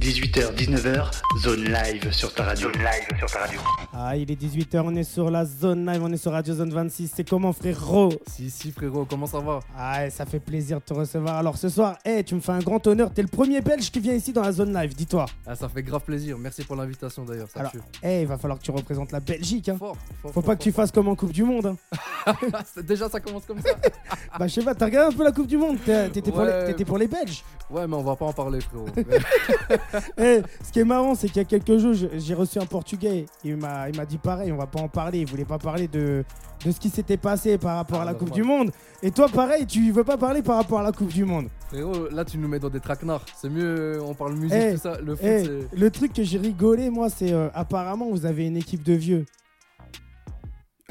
18h, 19h, zone live sur ta radio. Zone live sur ta radio. Ah, il est 18h, on est sur la zone live, on est sur Radio Zone 26. C'est comment, frérot? Si, si, frérot, comment ça va? Ah, ça fait plaisir de te recevoir. Alors, ce soir, hey, tu me fais un grand honneur. T'es le premier belge qui vient ici dans la zone live, dis-toi. ah, Ça fait grave plaisir. Merci pour l'invitation d'ailleurs. Ça Alors, tue. hey, il va falloir que tu représentes la Belgique. Hein. Fort, fort, Faut fort, pas que tu fasses comme en Coupe du Monde. Hein. Déjà, ça commence comme ça. bah, je sais pas, t'as regardé un peu la Coupe du Monde? Pour, les- t'étais pour les Belges? Ouais, mais on va pas en parler, frérot. Eh, ce qui est marrant, c'est qu'il y a quelques jours, j'ai reçu un Portugais. Il m'a, il m'a dit pareil, on va pas en parler. Il voulait pas parler de, de ce qui s'était passé par rapport Ah, à la normal. Coupe du Monde. Et toi, pareil, tu veux pas parler par rapport à la Coupe du Monde. frérot, là, tu nous mets dans des traquenards. C'est mieux, on parle musique, Eh, tout ça. Le foot, Eh, c'est. le truc que j'ai rigolé, moi, c'est euh, apparemment vous avez une équipe de vieux.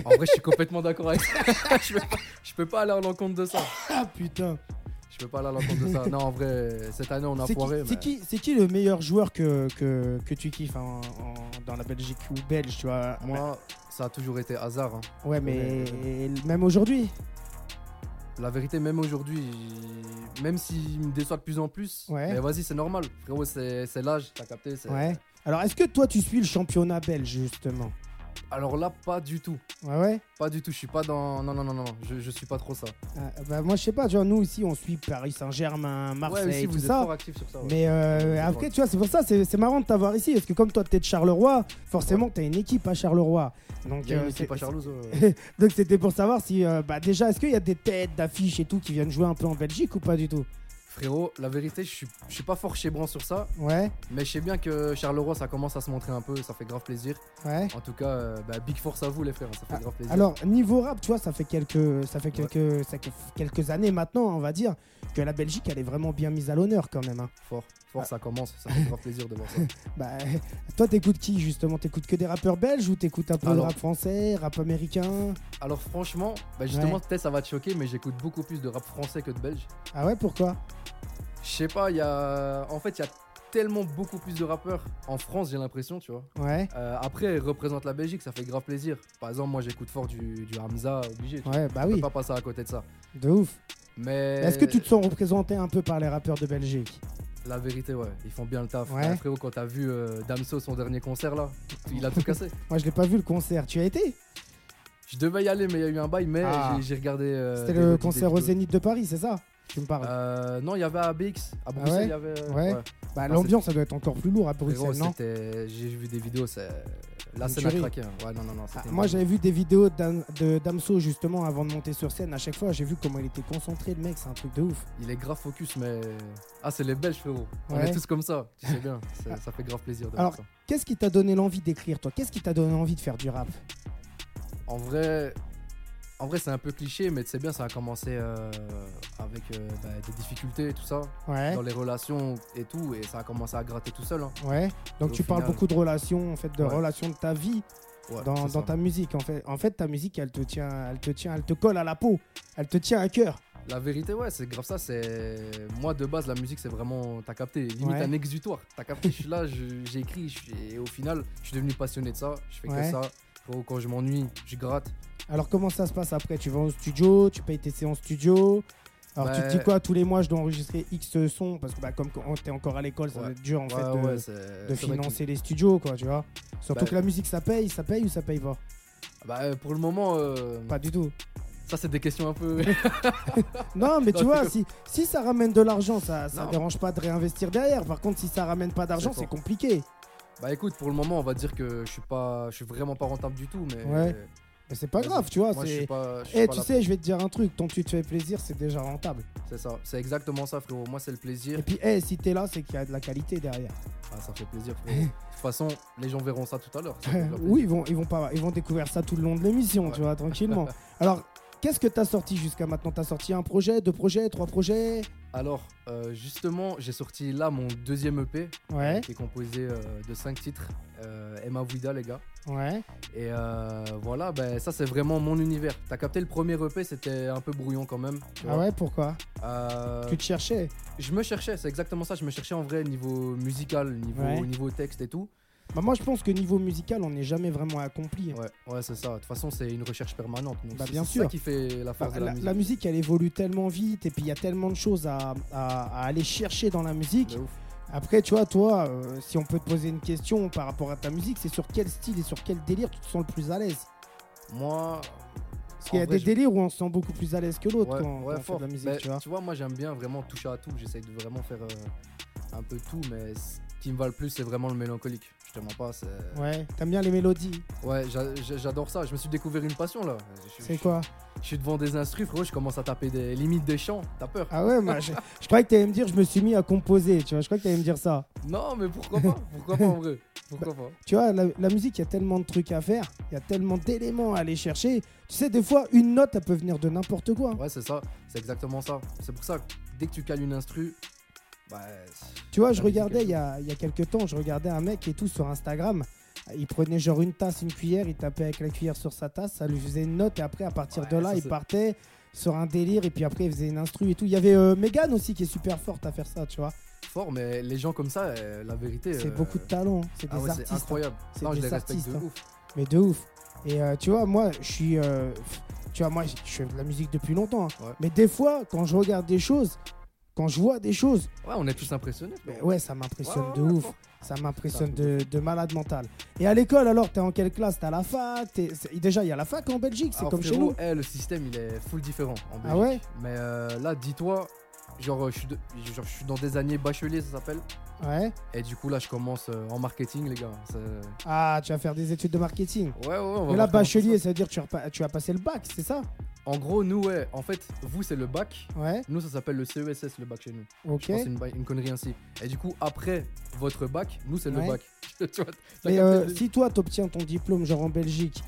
En vrai, je suis complètement d'accord avec ça. je, peux pas, je peux pas aller à l'encontre de ça. Ah putain. Je peux pas aller à l'encontre de ça. Non, en vrai, cette année, on a foiré. c'est mais- qui, le meilleur joueur que, que, que tu kiffes en- en- dans la Belgique ou belge, tu vois? Moi, ça a toujours été hasard. hein. Ouais, mais même aujourd'hui. La vérité, même aujourd'hui, même s'il me déçoit de plus en plus, Ouais. mais vas-y, c'est normal. Frérot, c'est l'âge, t'as capté. Ouais. Alors, est-ce que toi, tu suis le championnat belge, justement? Alors là, pas du tout. Ouais, ouais. Pas du tout. Je suis pas dans. Non, non, non, non. Je, je suis pas trop ça. Ah, bah, moi, je sais pas, tu vois, nous ici, on suit Paris Saint-Germain, Marseille, ouais, aussi, tout vous êtes ça. fort sur ça. ouais. Mais euh, après, tu vois, c'est pour ça, c'est c'est marrant de t'avoir ici, parce que comme toi, t'es de Charleroi, forcément, t'as une équipe à Charleroi. Donc, Il y a une euh, équipe à. Donc c'était pour savoir si, euh, bah déjà, est-ce qu'il y a des têtes d'affiches et tout qui viennent jouer un peu en Belgique ou pas du tout? Frérot, la vérité, je suis, je suis pas fort chez Bran sur ça, Ouais, mais je sais bien que Charleroi, ça commence à se montrer un peu, ça fait grave plaisir. ouais. En tout cas, euh, bah, big force à vous, les frères, ça fait grave plaisir. Ah, Alors niveau rap, tu vois, ça fait quelques, ça fait quelques, ça fait quelques années maintenant, on va dire, que la Belgique, elle est vraiment bien mise à l'honneur quand même. hein. Fort, fort, ça commence, ça fait grave plaisir de voir ça. Bah, toi, t'écoutes qui justement? T'écoutes que des rappeurs belges ou t'écoutes un peu de rap français, rap américain? Alors, franchement, bah, justement, peut-être ça va te choquer, mais j'écoute beaucoup plus de rap français que de belge. Ah ouais, pourquoi? Je sais pas, il y a. En fait, il y a tellement beaucoup plus de rappeurs en France, j'ai l'impression, tu vois. Ouais, Euh, après, ils représentent la Belgique, ça fait grave plaisir. Par exemple, moi j'écoute fort du, du Hamza, obligé. tu ouais, bah Je peux oui, pas passer à côté de ça. de ouf. Mais. Est-ce que tu te sens représenté un peu par les rappeurs de Belgique? La vérité, ouais, ils font bien le taf. Ouais. Frérot, quand t'as vu euh, Damso, son dernier concert là, il a tout cassé. Moi, je l'ai pas vu le concert. Tu y as été? Je devais y aller, mais il y a eu un bail, mais Ah. j'ai- regardé. euh, C'était le concert au. Zénith de Paris, c'est ça? Tu me parles Euh, non, il y avait à BX, à Bruxelles, ouais il y avait. euh, Ouais. Bah, l'ambiance, ça doit être encore plus lourd à Bruxelles, non. J'ai vu des vidéos, c'est. La Une scène a tuerie. craqué. hein. Ouais, non, non, non. Ah, Moi, j'avais vu des vidéos de Damso justement avant de monter sur scène. À chaque fois, j'ai vu comment il était concentré, le mec. C'est un truc de ouf. Il est grave focus, mais. Ah, c'est les Belges, frérot. On Ouais. est tous comme ça, tu sais bien. C'est- Ça fait grave plaisir de Alors-. Qu'est-ce qui t'a donné l'envie d'écrire, toi? Qu'est-ce qui t'a donné envie de faire du rap? En vrai, en vrai c'est un peu cliché, mais tu sais bien, ça a commencé euh, avec euh, bah, des difficultés et tout ça, Ouais, dans les relations et tout, et ça a commencé à gratter tout seul. hein. ouais. Donc tu parles final- beaucoup de relations, en fait, de Ouais. relations de ta vie Ouais, dans, ta musique. En fait, en fait, ta musique, elle te tient, elle te tient, elle te colle à la peau. Elle te tient à cœur. La vérité, ouais, c'est grave ça. C'est moi de base, la musique, c'est vraiment, t'as capté, limite Ouais. un exutoire. T'as capté, je suis là, j'écris, et au final, je suis devenu passionné de ça. Je fais Ouais. que ça. Quand je m'ennuie, je gratte. Alors comment ça se passe après? Tu vas au studio, tu payes tes séances studio? Alors tu te dis quoi? Tous les mois, je dois enregistrer X sons parce que bah, comme t'es encore à l'école, ça Ouais. va être dur en Ouais, fait de, financer les studios, quoi, tu vois? Surtout Bah- que la musique, ça paye, ça paye ou ça paye pas? Bah, euh, pour le moment, euh, Pas du tout. ça c'est des questions un peu. Non, mais tu vois, si, si ça ramène de l'argent, ça, ça Non. dérange pas de réinvestir derrière. Par contre, si ça ramène pas d'argent, C'est compliqué. Bah écoute, pour le moment, on va dire que je suis pas, je suis vraiment pas rentable du tout, mais. Ouais. Mais c'est pas grave, tu vois. Moi, je suis c'est... pas. je suis Eh, pas tu là sais, je vais te dire un truc. Tant que tu te fais plaisir, c'est déjà rentable. pour- C'est ça, c'est exactement ça, frérot. Moi, c'est le plaisir. Et puis, eh, si t'es là, c'est qu'il y a de la qualité derrière. Ah, ça fait plaisir, frérot. de toute façon, les gens verront ça tout à l'heure. ça fait grave oui, ils vont, ils vont pas, ils vont découvrir ça tout le long de l'émission, tu vois, tranquillement. Alors, qu'est-ce que t'as sorti jusqu'à maintenant? T'as sorti un projet, deux projets, trois projets? Alors, euh, justement, j'ai sorti là mon deuxième EP, Ouais, qui est composé euh, de cinq titres. Euh, Emma Ouida, les gars. ouais. Et voilà, ben, ça, c'est vraiment mon univers. T'as capté le premier EP, c'était un peu brouillon quand même. tu Ah ouais, pourquoi? Tu te cherchais? Je me cherchais, c'est exactement ça. Je me cherchais en vrai niveau musical, niveau, Ouais. niveau texte et tout. Bah, moi, je pense que niveau musical, on n'est jamais vraiment accompli. hein. Ouais, ouais c'est ça. De toute façon, c'est une recherche permanente. Donc Bah, c'est- bien sûr. ça qui fait la force Bah, de la, la, musique. la musique, elle évolue tellement vite et puis il y a tellement de choses à, à- à aller chercher dans la musique. Après, tu vois, toi, euh, si on peut te poser une question par rapport à ta musique, c'est sur quel style et sur quel délire tu te sens le plus à l'aise? Moi, Parce qu'il y a vrai, des délires où on se sent beaucoup plus à l'aise que l'autre ouais, quand, ouais, quand on fait de la musique, Bah, tu vois. moi, j'aime bien vraiment toucher à tout. J'essaye de vraiment faire euh, un peu tout, mais ce qui me va le plus, c'est vraiment le mélancolique. Je te mens pas. Ouais, t'aimes bien les mélodies. Ouais, j'a- j'a- j'adore ça. Je me suis découvert une passion là. C'est quoi? Je suis devant des instrus, frérot, je commence à taper des limites des chants. T'as peur? Ah ouais, moi, je, je croyais que t'allais me dire, je me suis mis à composer, tu vois. Je croyais que t'allais me dire ça. Non, mais pourquoi pas? Pourquoi pas en vrai? Pourquoi pas? Tu vois, la, la musique, il y a tellement de trucs à faire, il y a tellement d'éléments à aller chercher. Tu sais, des fois, une note, elle peut venir de n'importe quoi. Ouais, c'est ça. C'est exactement ça. C'est pour ça que dès que tu cales une instru, bah. Tu vois, je regardais il y a, il y a quelques temps, je regardais un mec et tout sur Instagram. Il prenait genre une tasse, une cuillère, il tapait avec la cuillère sur sa tasse, ça lui faisait une note et après à partir Ouais, de là il c'est- partait sur un délire et puis après il faisait une instru et tout. Il y avait euh, Megan aussi qui est super forte à faire ça, tu vois. Fort, mais les gens comme ça, euh, la vérité. C'est euh, beaucoup de talent, c'est des Ah ouais, c'est artistes. hein. incroyable. C'est Non, je des les respecte artistes, de hein. ouf. Mais de ouf. Et euh, tu vois, moi, je suis. tu vois, moi, je je fais de la musique depuis longtemps. hein. Ouais. Mais des fois, quand je regarde des choses, quand je vois des choses, Ouais, on est tous impressionnés. mais ouais, ça m'impressionne Ouais, de ouais, ouf. Ça m'impressionne de, de malade mental. Et à l'école, alors, t'es en quelle classe? T'es à la fac? T'es- Déjà, il y a la fac en Belgique, c'est comme chez nous. eh, le système, il est full différent en Ah ouais? Mais euh, là, dis-toi, genre, je suis de- genre, je suis dans des années bachelier, ça s'appelle. Ouais. Et du coup, là, je commence euh, en marketing, les gars. C'est- Ah, tu vas faire des études de marketing. Ouais, ouais, on va Mais voir là, ça bachelier, ça veut dire que tu, tu vas passer le bac, c'est ça? En gros, nous, ouais, en fait, vous, c'est le bac. Ouais, Nous, ça s'appelle le CESS, le bac chez nous. ok. C'est une, connerie ainsi. Et du coup, après votre bac, nous, c'est Ouais. le bac. tu vois, Mais euh, si toi, t'obtiens ton diplôme, genre en Belgique,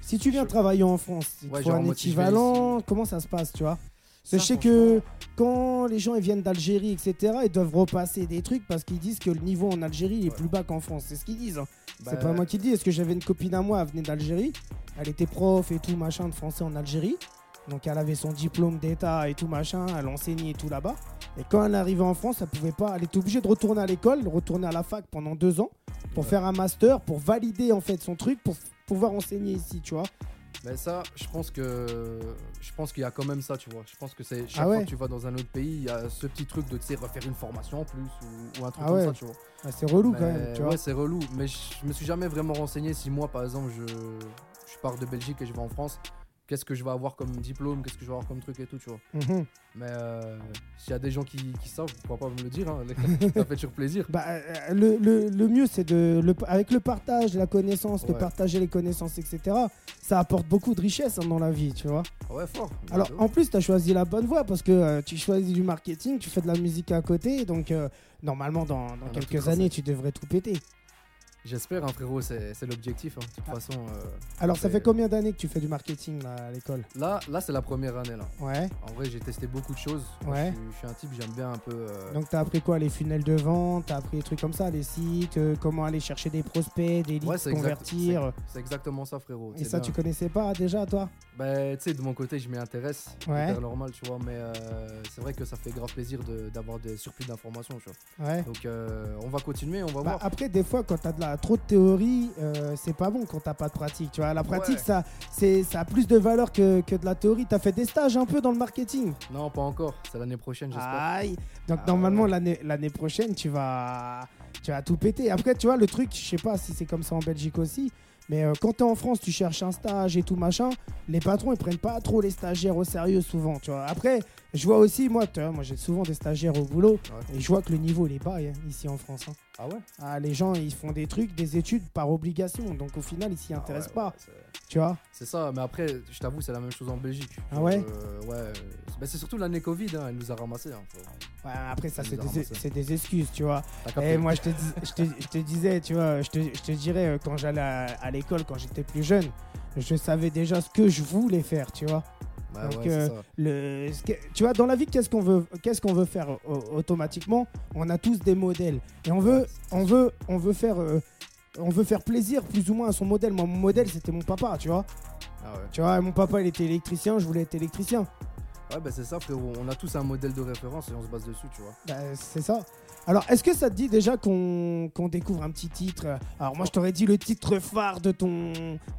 si tu viens Je- travailler en France, il Ouais, faut un équivalent, comment ça se passe, tu vois? Ça, je sais que quand les gens ils viennent d'Algérie, etc., ils doivent repasser des trucs parce qu'ils disent que le niveau en Algérie est Ouais. plus bas qu'en France. C'est ce qu'ils disent. hein. Bah, C'est pas moi qui le dis. Est-ce que j'avais une copine à moi, elle venait d'Algérie. Elle était prof et tout machin de français en Algérie. Donc elle avait son diplôme d'état et tout machin. Elle enseignait et tout là-bas. Et quand elle arrivait en France, elle pouvait pas. Elle était obligée de retourner à l'école, retourner à la fac pendant deux ans pour Ouais. faire un master, pour valider en fait son truc, pour pouvoir enseigner ici, tu vois. Mais ça, je pense que je pense qu'il y a quand même ça, tu vois. Je pense que c'est chaque Ah fois ouais. que tu vas dans un autre pays, il y a ce petit truc de tu sais refaire une formation en plus ou, ou un truc Ah comme ouais. ça, tu vois. Ah, c'est relou quand même, tu ouais, vois. c'est relou. Mais je, je me suis jamais vraiment renseigné si moi, par exemple, je, je pars de Belgique et je vais en France. Qu'est-ce que je vais avoir comme diplôme, qu'est-ce que je vais avoir comme truc et tout, tu vois. Mhm. Mais euh, s'il y a des gens qui, qui savent, pourquoi pas me le dire, hein, ça fait toujours plaisir. Bah, euh, le, le- le mieux, c'est de, le- avec le partage, la connaissance, de Ouais. partager les connaissances, etc. Ça apporte beaucoup de richesse hein, dans la vie, tu vois. Ouais, fort. Alors, en plus, tu as choisi la bonne voie parce que euh, tu choisis du marketing, tu fais de la musique à côté, donc euh, normalement, dans, dans On a tout quelques tracé. années, tu devrais tout péter. J'espère, hein, frérot, c'est l'objectif. hein. De toute Ah. façon, euh, Alors, ça fait combien d'années que tu fais du marketing là, à l'école? Là, là c'est la première année. là. Ouais. En vrai, j'ai testé beaucoup de choses. Ouais. Je, suis, je suis un type, j'aime bien un peu. euh, Donc, tu as appris quoi Les funnels de vente, tu as appris des trucs comme ça, les sites, euh, comment aller chercher des prospects, des leads, ouais, exact- convertir? c'est- exactement ça, frérot. Et ça, bien. tu connaissais pas déjà, toi? Bah, tu sais, de mon côté, je m'y intéresse. Ouais. C'est normal, tu vois. Mais euh, c'est vrai que ça fait grave plaisir de- d'avoir des surplus d'informations, tu vois. Ouais. Donc, on va continuer, on va Bah, voir. après, des fois, quand tu as de la, trop de théorie, euh, c'est pas bon quand t'as pas de pratique. Tu vois, la pratique, Ouais. ça, c'est, ça a plus de valeur que, que de la théorie. Tu as fait des stages un peu dans le marketing. Non, pas encore. C'est l'année prochaine, j'espère. Aïe. Donc, Ah, normalement, ouais. l'année, l'année prochaine, tu vas, tu vas tout péter. Après, tu vois, le truc, je sais pas si c'est comme ça en Belgique aussi. Mais euh, quand tu es en France, tu cherches un stage et tout machin, les patrons ils prennent pas trop les stagiaires au sérieux souvent, tu vois. Après, je vois aussi moi, tu vois, moi j'ai souvent des stagiaires au boulot Ouais. et je vois que le niveau il est bas hein, ici en France. hein. Ah ouais? Ah, les gens, ils font des trucs, des études par obligation. Donc au final, ils s'y Ah intéressent ouais, pas. ouais, c'est- Tu vois c'est ça, mais après, je t'avoue, c'est la même chose en Belgique. Ah ouais? Euh, Ouais. euh, bah, c'est surtout l'année Covid, hein, elle nous a ramassé. Hein, faut- Ouais, Après, ça, Ils c'est nous des, ramassent. c'est des excuses, tu vois. T'as Et capté moi, je te, dis- je, te, je te disais, tu vois, je te, je te dirais, euh, quand j'allais à, à l'école, quand j'étais plus jeune, je savais déjà ce que je voulais faire, tu vois. Bah donc, ouais, euh. Le, tu vois, dans la vie, qu'est-ce qu'on veut, qu'est-ce qu'on veut faire au- automatiquement? On a tous des modèles. Et on veut, on veut, on veut faire... euh, on veut faire plaisir plus ou moins à son modèle. Moi, mon modèle, c'était mon papa, tu vois. Ah ouais. Tu vois, mon papa, il était électricien, je voulais être électricien. Ouais, bah c'est ça, frérot. On a tous un modèle de référence et on se base dessus, tu vois. Bah, c'est ça. Alors, est-ce que ça te dit déjà qu'on découvre un petit titre? Alors, moi, je t'aurais dit le titre phare de ton,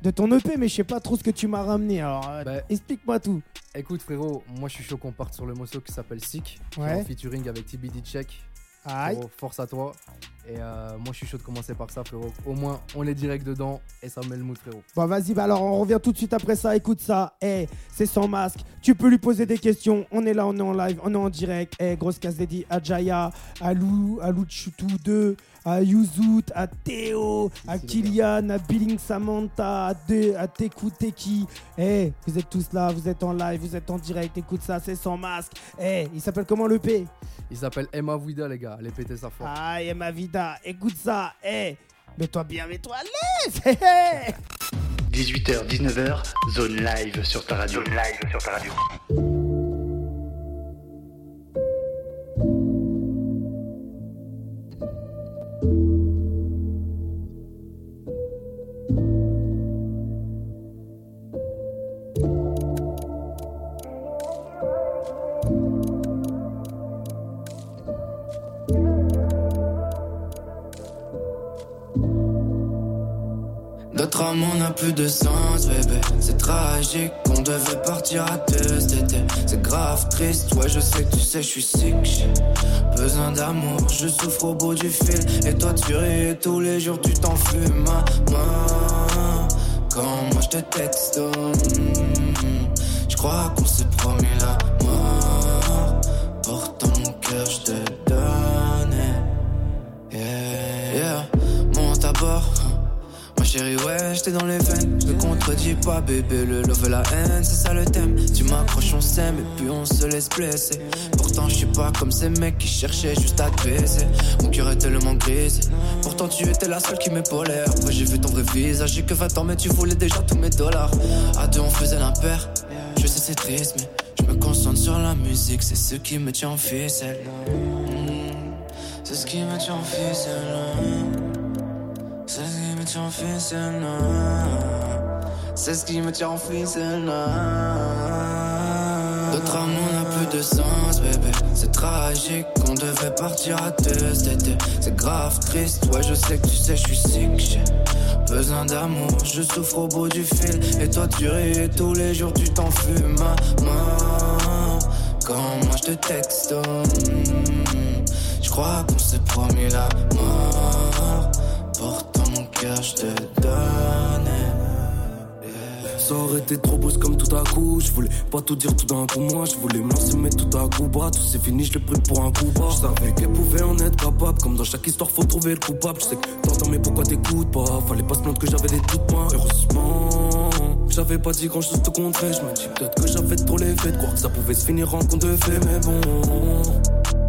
de ton EP, mais je sais pas trop ce que tu m'as ramené. Alors, euh, Bah, explique-moi tout. Écoute, frérot, moi je suis chaud qu'on parte sur le morceau qui s'appelle Sick, qui est Ouais. en featuring avec TBD Check. Aïe. Frérot, force à toi. Et euh, moi, je suis chaud de commencer par ça, frérot. Au moins, on est direct dedans et ça met le mood, frérot. Bon, vas-y, bah alors on revient tout de suite après ça. Écoute ça. Eh, c'est sans masque. Tu peux lui poser des questions. On est là, on est en live, on est en direct. Eh, grosse casse dédiée à Jaya, à Lou, à Lou Chutu 2, à Yuzout, à Théo, à les Kylian, à Billing Samantha, à, De, à Teku Teki. Eh, vous êtes tous là, vous êtes en live, vous êtes en direct. Écoute ça, c'est sans masque. Eh, il s'appelle comment le P? Il s'appelle Emma Ouida, les gars. Allez péter sa foi. Aïe, ma vida. Écoute ça. Eh, mets-toi bien, mets-toi à l'aise. Eh, eh. 18h, 19h, zone live sur ta radio. Zone live sur ta radio. Tragique, on devait partir à deux cet été. C'est grave triste, ouais, je sais que tu sais, je suis sick. J'ai besoin d'amour, je souffre au bout du fil. Et toi, tu ris tous les jours, tu t'enfumes, maman. Quand moi je te texte, je crois qu'on s'est promis la mort. Pourtant, mon cœur, je te chérie, ouais, j'étais dans les veines. Je contredis pas, bébé. Le love et la haine, c'est ça le thème. Tu m'accroches, on s'aime et puis on se laisse blesser. Pourtant, je suis pas comme ces mecs qui cherchaient juste à te baiser. Mon cœur est tellement grisé. Pourtant, tu étais la seule qui m'épaulait. Après, j'ai vu ton vrai visage. J'ai que 20 ans, mais tu voulais déjà tous mes dollars. À deux, on faisait l'impair. Je sais, c'est triste, mais je me concentre sur la musique. C'est ce qui me tient en ficelle. Mm, C'est ce qui me tient en ficelle. C'est ce qui me tient en ficelle. C'est ce qui me tient en ficelle. Notre amour n'a plus de sens, bébé. C'est tragique, on devait partir à deux cet. C'est grave triste, ouais, je sais que tu sais, je suis sick. J'ai besoin d'amour, je souffre au bout du fil. Et toi, tu ris tous les jours, tu t'enfumes, maman. Quand moi je te texte, mm, je crois qu'on s'est promis la mort. Je te. Ça aurait été trop beau c'est comme tout à coup. Je voulais pas tout dire tout d'un coup. Moi, je voulais me lancer, mais tout à coup bas. Tout c'est fini, je l'ai pris pour un coup bas. Je savais qu'elle pouvait en être capable. Comme dans chaque histoire, faut trouver le coupable. Je sais que t'entends, mais pourquoi t'écoutes pas? Fallait pas se plaindre que j'avais des doutes, moi. Heureusement, j'avais pas dit grand chose de contraire. Je me dis peut-être que j'avais trop les faits de croire que ça pouvait se finir en compte de fait, mais bon.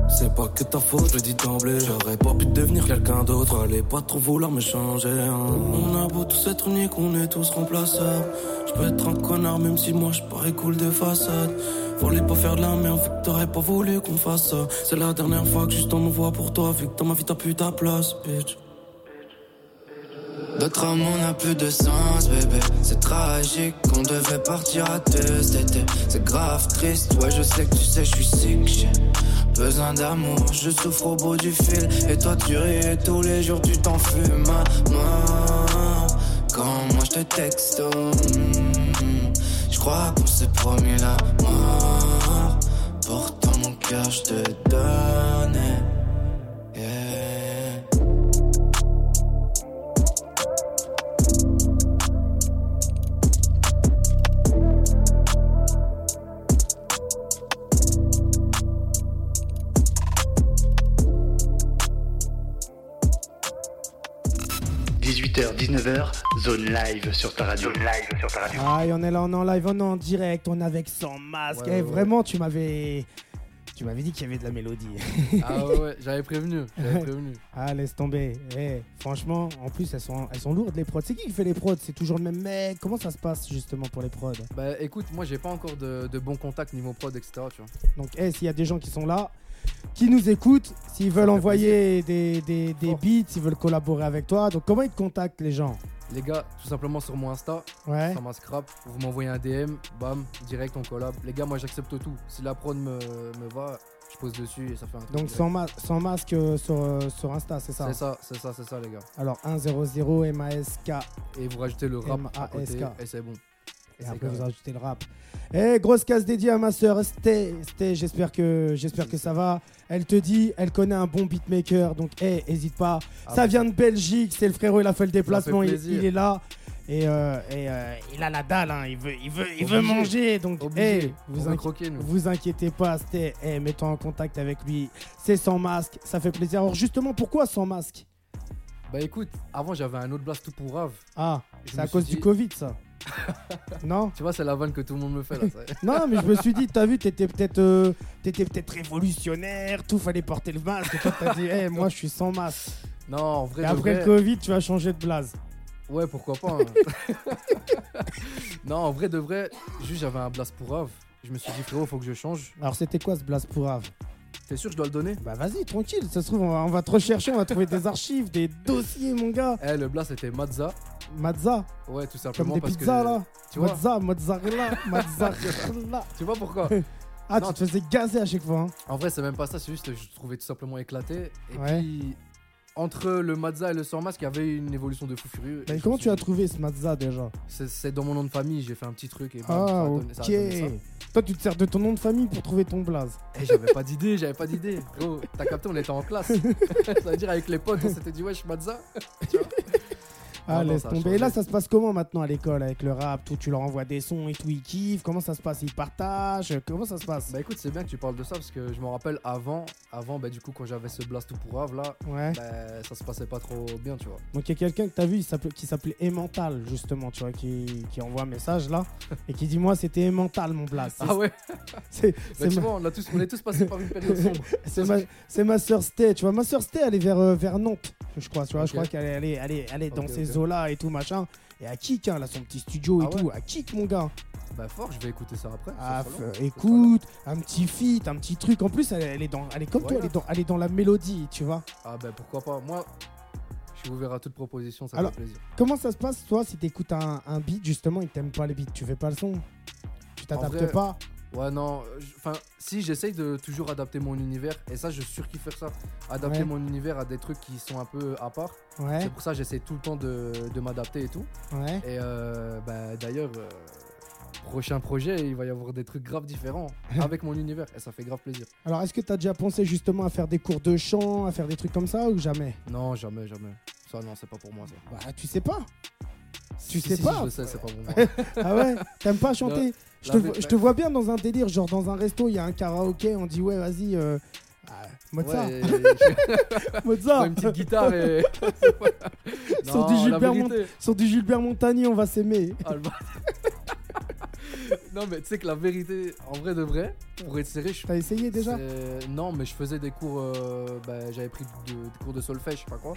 C'est pas que ta faute, je le dis d'emblée. J'aurais pas pu devenir quelqu'un d'autre. Fallait pas trop vouloir me changer. hein. On a beau tous être uniques, on est tous remplaçables. Je peux être un connard, même si moi je parais cool de façade. Fallait pas faire de la merde, vu que t'aurais pas voulu qu'on fasse ça. C'est la dernière fois que juste on me voit pour toi, vu que dans ma vie t'as plus ta place, bitch. Notre amour n'a plus de sens, bébé. C'est tragique, on devait partir à deux cet été. C'est grave triste, ouais, je sais que tu sais, je suis sick. Besoin d'amour, je souffre au bout du fil. Et toi, tu ris et tous les jours, tu t'enfumes, maman. Quand moi je te texte, mm, je crois qu'on s'est promis la mort. Pourtant, mon cœur, je te donnais. 18h, 19h, zone live sur ta radio. Zone live sur ta radio. Aïe, on est là, on est en live, on est en direct, on est avec sans masque. Ouais, Eh, ouais, Vraiment, tu m'avais. Tu m'avais dit qu'il y avait de la mélodie. Ah ouais, ouais, j'avais prévenu. J'avais prévenu. ah, laisse tomber. Eh, franchement, en plus, elles sont, elles sont lourdes les prods. C'est qui qui fait les prods? C'est toujours le même mec? Comment ça se passe justement pour les prods? Bah écoute, moi j'ai pas encore de, de bons contacts niveau prod, etc. Tu vois. Donc, eh, s'il y a des gens qui sont là, qui nous écoutent, s'ils veulent envoyer des, des, des beats, s'ils veulent collaborer avec toi, donc comment ils te contactent les gens? Les gars, tout simplement sur mon Insta, Ouais. ça m'a scrap. Vous m'envoyez un DM, bam, direct on collab. Les gars, moi j'accepte tout. Si la prod me, me va, je pose dessus et ça fait un truc Donc sans, ma- sans masque euh, sur, euh, sur Insta, c'est ça C'est ça, c'est ça, c'est ça, les gars. Alors 100 MASK Et vous rajoutez le rap à côté et c'est bon. Et après vous ajoutez le rap. Eh grosse casse dédiée à ma soeur Sté. Sté, j'espère que j'espère que ça va. Elle te dit, elle connaît un bon beatmaker, donc hé, hésite pas. Ah, ça vient de Belgique, c'est le frérot, il a fait le déplacement, il, est là. Et, euh, et, euh, il a la dalle, hein, il veut, il veut, il veut Obligé. manger. Donc, hé, On vous, veut inqui- croquer, nous. vous inquiétez pas, c'était, hé, mets-toi en contact avec lui. C'est sans masque, ça fait plaisir. Alors, justement, pourquoi sans masque? Bah écoute, avant j'avais un autre blast tout pour Rave. Ah, c'est à cause dit- du Covid, ça. non Tu vois, c'est la vanne que tout le monde me fait là. ça. Non, mais je me suis dit, t'as vu, t'étais peut-être euh, t'étais peut-être révolutionnaire, tout fallait porter le masque. Et toi, t'as dit, hé, moi, je suis sans masque. non, en vrai, Et après vrai- le Covid, tu vas changer de blase. Ouais, pourquoi pas. hein. non, en vrai, de vrai, juste j'avais un blast pour Rave. Je me suis dit, frérot, faut que je change. Alors, c'était quoi ce blase pour Ave T'es sûr que je dois le donner Bah, vas-y, tranquille. Ça se trouve, on va, on va te rechercher, on va trouver des archives, des dossiers, mon gars. Eh, le blast c'était Mazza. Mazza, Ouais, tout comme simplement des parce pizzas, que. là. Tu vois, Mazza, mozzarella, mozzarella. tu vois pourquoi Ah, Non, tu te faisais gazer à chaque fois. hein. En vrai, c'est même pas ça, c'est juste je trouvais tout simplement éclaté. Et Ouais. puis, entre le Mazza et le sans masque, il y avait une évolution de fou furieux. Mais comment me tu as trouvé ce Mazza déjà C'est dans mon nom de famille, j'ai fait un petit truc et ça Ah, ça ok. donné ça. Toi, tu te sers de ton nom de famille pour trouver ton blaze. Et j'avais pas d'idée, j'avais pas d'idée. Gros, t'as capté, on était en classe. ça veut dire avec les potes, on s'était dit, wesh, Mazza. Tu vois Ah, Non, laisse tomber. Et là, ça se passe comment maintenant à l'école avec le rap? Tout, Tu leur envoies des sons et tout, ils kiffent. Comment ça se passe? Ils partagent? Comment ça se passe? Bah écoute, c'est bien que tu parles de ça parce que je me rappelle avant, avant bah du coup quand j'avais ce blast tout pour Rave là, Ouais. bah, ça se passait pas trop bien, tu vois. Donc il y a quelqu'un que t'as vu qui s'appelait Emmental, justement, tu vois, qui, qui envoie un message là et qui dit Moi, c'était Emmental, mon blast. Ah ouais? C'est Bah ma, on, a tous, on est tous passés par une période sombre. c'est ma, ma soeur Sté, tu vois. Ma soeur Sté, elle est vers, euh, vers Nantes, je crois, tu vois. Je crois qu'elle est, elle est, elle est, elle est dans Ok, ces et tout, machin. Et à kick, hein, là, son petit studio et Ah ouais tout. À kick, mon gars. Bah fort, je vais écouter ça après. Ah, ça sera écoute, un petit feat, un petit truc. En plus, elle, elle est, dans, elle est comme toi, elle est, dans, elle est dans la mélodie, tu vois. Ah bah pourquoi pas. Moi, je ouvert à toute proposition, ça Alors- fait plaisir. Comment ça se passe, toi, si t'écoutes un, un beat, justement, il t'aime pas les beats Tu fais pas le son? Tu t'adaptes pas? Ouais, non, enfin, si j'essaye de toujours adapter mon univers, et ça, je surkiffe faire ça, adapter Ouais. mon univers à des trucs qui sont un peu à part. Ouais, C'est pour ça que j'essaie tout le temps de, de m'adapter et tout. ouais. Et euh, bah, d'ailleurs, euh, prochain projet, il va y avoir des trucs graves différents avec mon univers, et ça fait grave plaisir. Alors, est-ce que t'as déjà pensé justement à faire des cours de chant, à faire des trucs comme ça ou jamais? Non, jamais, jamais. Ça, non, c'est pas pour moi, ça. Bah, tu sais pas. Tu Si, sais si, pas Je le sais, c'est pas pour moi. Ah ouais? T'aimes pas chanter? Je, te, vois- je te vois bien dans un délire, genre dans un resto, il y a un karaoké, on dit ouais, vas-y, euh, ah, Mozart, Ouais, je- Mozart, une petite guitare et. Sur du Gilbert sur du Gilbert Montagnier, on va s'aimer. Ah, non, mais tu sais que la vérité, en vrai de vrai, pour être serré, je T'as essayé déjà Non, mais je faisais des cours. euh, bah, J'avais pris de- des cours de solfège, je sais pas quoi.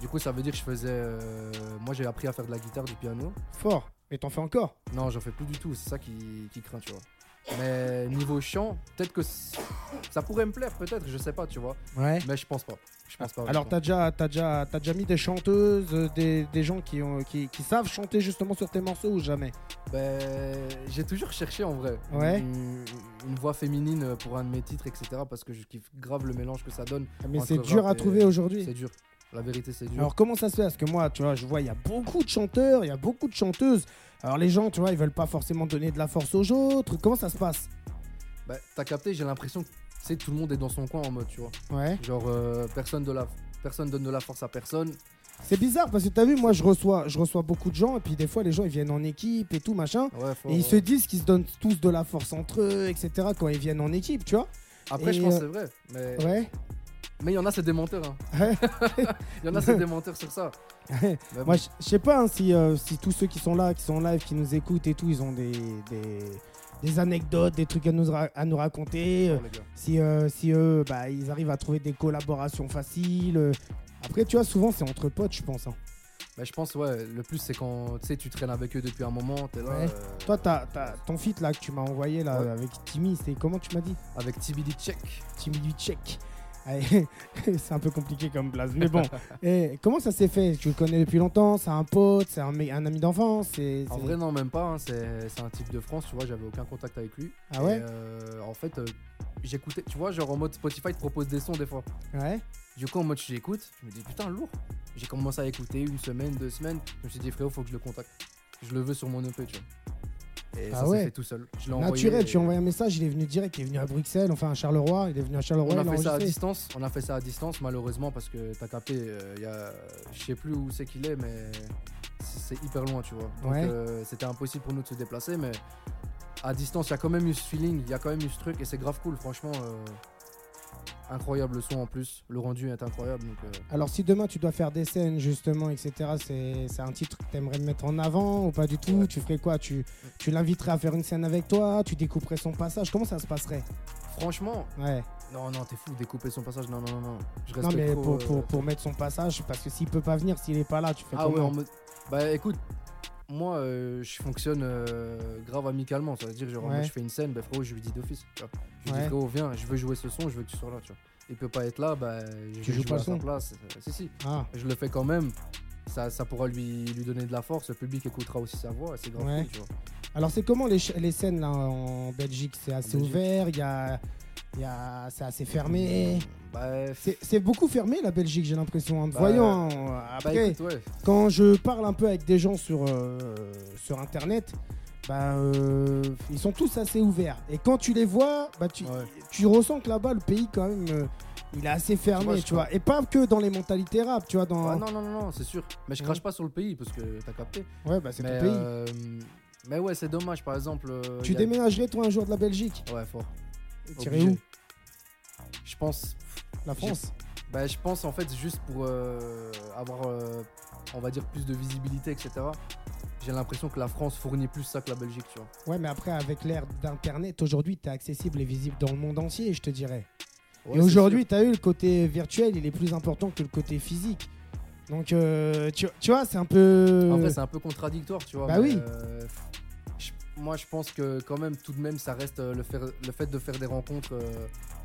Du coup, ça veut dire que je faisais. euh, Moi, j'ai appris à faire de la guitare, du piano. Fort. Et t'en fais encore Non, j'en fais plus du tout, c'est ça qui, qui craint, tu vois. Mais niveau chant, peut-être que ça pourrait me plaire, peut-être, je sais pas, tu vois. Ouais. Mais je pense pas. Je pense pas. Alors t'as déjà, t'as déjà, t'as déjà mis des chanteuses, euh, des, des gens qui, ont, qui, qui savent chanter justement sur tes morceaux ou jamais? Ben, j'ai toujours cherché en vrai Ouais. une, une voix féminine pour un de mes titres, etc. Parce que je kiffe grave le mélange que ça donne. Mais Entre c'est dur à et- trouver aujourd'hui. C'est dur. La vérité, c'est dur. Alors comment ça se fait? Parce que moi, tu vois, je vois, il y a beaucoup de chanteurs, il y a beaucoup de chanteuses. Alors les gens, tu vois, ils veulent pas forcément donner de la force aux autres. Comment ça se passe? Ben, t'as capté, j'ai l'impression que tu sais, tout le monde est dans son coin en mode, tu vois. Ouais. Genre, euh, personne, de la, personne donne de la force à personne. C'est bizarre parce que t'as vu, moi je reçois, je reçois beaucoup de gens et puis des fois les gens ils viennent en équipe et tout machin. Ouais, faut- Et ils se disent qu'ils se donnent tous de la force entre eux, etc. quand ils viennent en équipe, tu vois. Après, et, je pense euh, que c'est vrai. Mais Ouais. Mais il y en a, c'est des menteurs. hein. Il y en a, c'est des menteurs sur ça. Bon. Moi, je sais pas hein, si, euh, si tous ceux qui sont là, qui sont en live, qui nous écoutent et tout, ils ont des, des, des anecdotes, des trucs à nous, ra- à nous raconter. euh, Oh, si, euh, si eux, bah, ils arrivent à trouver des collaborations faciles. Après, tu vois, souvent, c'est entre potes, je pense. hein. Bah, je pense, ouais, le plus, c'est quand tu sais, tu traînes avec eux depuis un moment. T'es là. Ouais. euh, Toi, t'as, t'as- ton feat là que tu m'as envoyé là Ouais. avec Timmy, c'est comment tu m'as dit? Avec TBD Check. Timmy. Allez, c'est un peu compliqué comme blase, mais bon. Et comment ça s'est fait? Tu le connais depuis longtemps C'est un pote C'est un, ami d'enfance En vrai, non, même pas. hein, C'est c'est un type de France, tu vois. J'avais aucun contact avec lui. Ah ouais? Et, euh, En fait, euh, j'écoutais, tu vois, genre en mode Spotify te propose des sons des fois. Ouais. Du coup, en mode j'écoute, je me dis putain, lourd. J'ai commencé à écouter une semaine, deux semaines. Je me suis dit, frérot, faut que je le contacte. Je le veux sur mon EP, tu vois. Et Ah ça ouais. s'est fait tout seul. Je l'ai envoyé Naturel, et- tu as envoyé un message, il est venu direct, il est venu à Bruxelles, enfin à Charleroi, il est venu à Charleroi, On a il a fait ça à distance. On a fait ça à distance, malheureusement, parce que t'as capté. euh, y a, je sais plus où c'est qu'il est, mais c'est c'est hyper loin, tu vois. Donc Ouais. euh, c'était impossible pour nous de se déplacer, mais à distance, il y a quand même eu ce feeling, il y a quand même eu ce truc, et c'est grave cool, franchement. euh, incroyable le son en plus, le rendu est incroyable. Donc, euh, Alors si demain tu dois faire des scènes justement, etc., c'est c'est un titre que tu aimerais mettre en avant ou pas du tout? Ouais. Tu ferais quoi? Tu, tu l'inviterais à faire une scène avec toi? Tu découperais son passage? Comment ça se passerait? Franchement, Ouais. non, non, t'es fou, découper son passage, non, non, non, non. Je Non respecte mais trop, pour, euh, pour, pour mettre son passage, parce que s'il peut pas venir, s'il est pas là, tu fais Ah ouais, en mode. Bah écoute, moi euh, je fonctionne euh, grave amicalement. Ça veut dire, genre, Ouais. moi je fais une scène, bah frérot, je lui dis d'office. Je lui Ouais. dis, frérot, viens, je veux jouer ce son, je veux que tu sois là, tu vois. Il peut pas être là, bah je Tu joues pas à le sa son place. Euh, Si, si, Ah, je le fais quand même. Ça, ça pourra lui, lui donner de la force. Le public écoutera aussi sa voix. C'est grave Ouais. cool, tu vois. Alors c'est comment les, les scènes là en Belgique? C'est assez ouvert, il y a, a, c'est assez fermé. Bah, C'est beaucoup fermé la Belgique, j'ai l'impression. Te Bah, voyant, euh, bah, après, écoute, ouais. quand je parle un peu avec des gens sur, euh, sur internet, bah, euh, ils sont tous assez ouverts. Et quand tu les vois, bah, tu, Ouais. tu ressens que là-bas, le pays, quand même, euh, il est assez fermé, vois, tu vois. Et pas que dans les mentalités rap, tu vois. Dans... Ah, non, non, non, non, c'est sûr. Mais je Ouais. crache pas sur le pays parce que t'as capté. Ouais, bah, c'est ton pays. mais ouais, c'est dommage, par exemple. tu a- déménagerais, toi, un jour de la Belgique? Ouais, fort. Où? Je pense. La France Bah, je pense en fait juste pour euh, avoir, euh, on va dire, plus de visibilité, etc. J'ai l'impression que la France fournit plus ça que la Belgique, tu vois. Ouais, mais après, avec l'ère d'Internet, aujourd'hui, tu es accessible et visible dans le monde entier, je te dirais. Ouais, et aujourd'hui, tu as eu le côté virtuel, il est plus important que le côté physique. Donc, euh, tu, tu vois, c'est un peu. En vrai, c'est un peu contradictoire, tu vois. Bah mais, oui. Moi, je pense que quand même, tout de même, ça reste euh, le, faire- le fait de faire des rencontres, euh,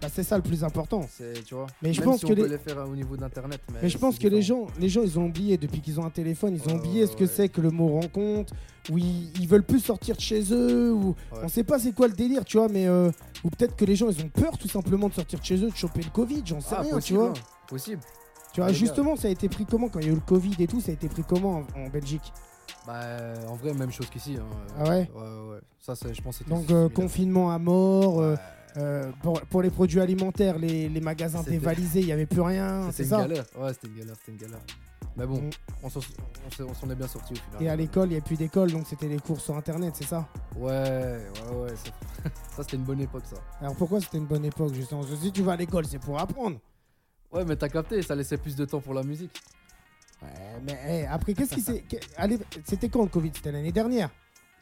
Bah, c'est ça le plus important. c'est, tu vois. Mais je Même pense si que on peut les- les faire euh, au niveau d'internet. Mais, Mais je pense que les gens, les gens, ils ont oublié depuis qu'ils ont un téléphone, ils ont oublié ouais, ce que c'est que le mot rencontre, où ils, ils veulent plus sortir de chez eux, ou Ouais. on sait pas c'est quoi le délire, tu vois, mais euh, ou peut-être que les gens ils ont peur tout simplement de sortir de chez eux, de choper le Covid, j'en sais Ah, rien, possible, tu vois. hein, possible. Tu vois, Ah, les gars. justement, ça a été pris comment quand il y a eu le Covid et tout, ça a été pris comment en, en Belgique? Bah, en vrai, même chose qu'ici. hein. Ah ouais Ouais, ouais. Ça, je pense Donc euh, confinement à mort. euh, Ouais. euh, pour, pour les produits alimentaires, les, les magasins dévalisés, il n'y avait plus rien, C'était une ça. galère. Ouais, c'était une galère, c'était une galère. Mais bon, Mm. on s'en est bien sorti au final. Et à l'école, il n'y a plus d'école, donc c'était les cours sur Internet, c'est ça Ouais, ouais, ouais. c'est- ça, c'était une bonne époque, ça. Alors pourquoi c'était une bonne époque justement? Parce que Si tu vas à l'école, c'est pour apprendre. Ouais, mais t'as capté, ça laissait plus de temps pour la musique. Ouais, mais hey, après, qu'est-ce qui s'est. C'était quand le Covid? C'était l'année dernière.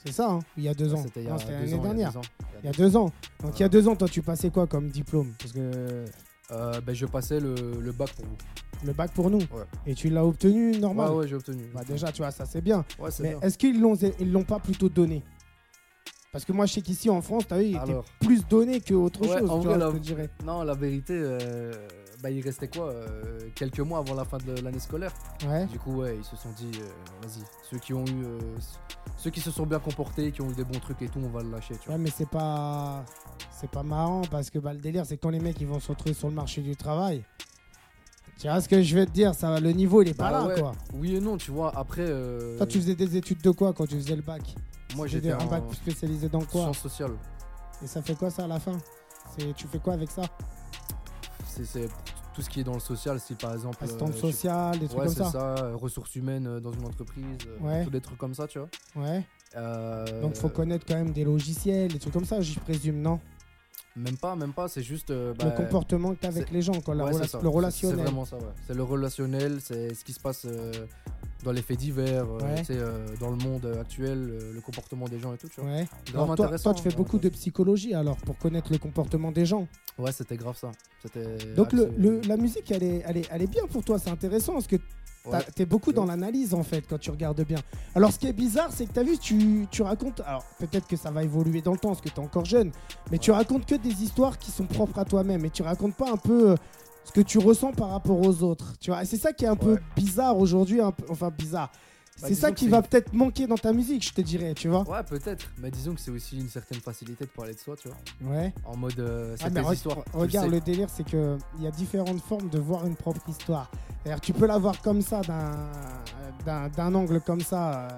C'est ça, hein Il y a deux ans. C'était l'année ans, il y a dernière. deux ans. Il y a deux ans. Donc il y a deux ans, toi, tu passais quoi comme diplôme? Parce que Euh, ben, je passais le, le bac pour vous. le bac pour nous. Ouais. Et tu l'as obtenu normal? Ouais, ouais, j'ai obtenu. Bah déjà, tu vois, ça c'est bien. Ouais, c'est Mais est-ce qu'ils l'ont, ils l'ont pas plutôt donné? Parce que moi, je sais qu'ici en France, t'as vu, il était plus donné qu'autre chose. en tu vrai, vois, là- je te dirais. non, la vérité, euh, bah, il restait quoi euh, Quelques mois avant la fin de l'année scolaire. Ouais. Du coup, ouais, ils se sont dit, euh, vas-y, ceux qui ont eu, euh, ceux qui se sont bien comportés, qui ont eu des bons trucs et tout, on va le lâcher, tu vois. Ouais, mais c'est pas, c'est pas marrant parce que bah, le délire, c'est quand les mecs ils vont se retrouver sur le marché du travail. Tu vois ce que je veux te dire Ça, va- le niveau, il est pas Bah là, ouais. quoi. Oui et non, tu vois. Après, euh, Toi, tu faisais des études de quoi quand tu faisais le bac? Moi j'étais un en bac spécialisé dans quoi? sciences sociales. Et ça fait quoi ça à la fin? C'est, tu fais quoi avec ça? C'est tout ce qui est dans le social, si par exemple. Assistante euh, sociale, des trucs Ouais, comme c'est ça. ça. euh, ressources humaines euh, dans une entreprise, Ouais. des trucs comme ça, tu vois. Ouais. Donc faut connaître quand même des logiciels, des trucs comme ça, je présume, non? Même pas, même pas. C'est juste. euh, Le bah, comportement que t'as avec c'est- les gens, quoi, la ouais, rela- c'est ça. le C'est- relationnel. C'est vraiment ça, ouais. C'est le relationnel, c'est ce qui se passe euh, dans les faits divers, euh, Ouais. euh, dans le monde actuel, euh, le comportement des gens et tout, tu vois. Ouais. Grave Alors, toi, intéressant, toi, tu fais grave beaucoup de psychologie alors pour connaître le comportement des gens. Ouais, c'était grave ça. Donc le, axé- le- la musique, elle est, elle, est, elle est bien pour toi, c'est intéressant parce que Ouais. t'es beaucoup dans l'analyse en fait quand tu regardes bien. Alors ce qui est bizarre, c'est que t'as vu, tu, tu racontes, alors peut-être que ça va évoluer dans le temps parce que t'es encore jeune, mais tu racontes que des histoires qui sont propres à toi-même et tu racontes pas un peu ce que tu ressens par rapport aux autres. Tu vois, c'est ça qui est un peu bizarre aujourd'hui, enfin bizarre. Bah, c'est ça qui va peut-être manquer dans ta musique, je te dirais, tu vois. Ouais, peut-être. Mais disons que c'est aussi une certaine facilité de parler de soi, tu vois. Ouais. En mode. euh, c'est Ah, mais tes re- histoires. le regarde, le délire, c'est que il y a différentes formes de voir une propre histoire. C'est-à-dire, tu peux la voir comme ça, d'un- d'un d'un angle comme ça, euh,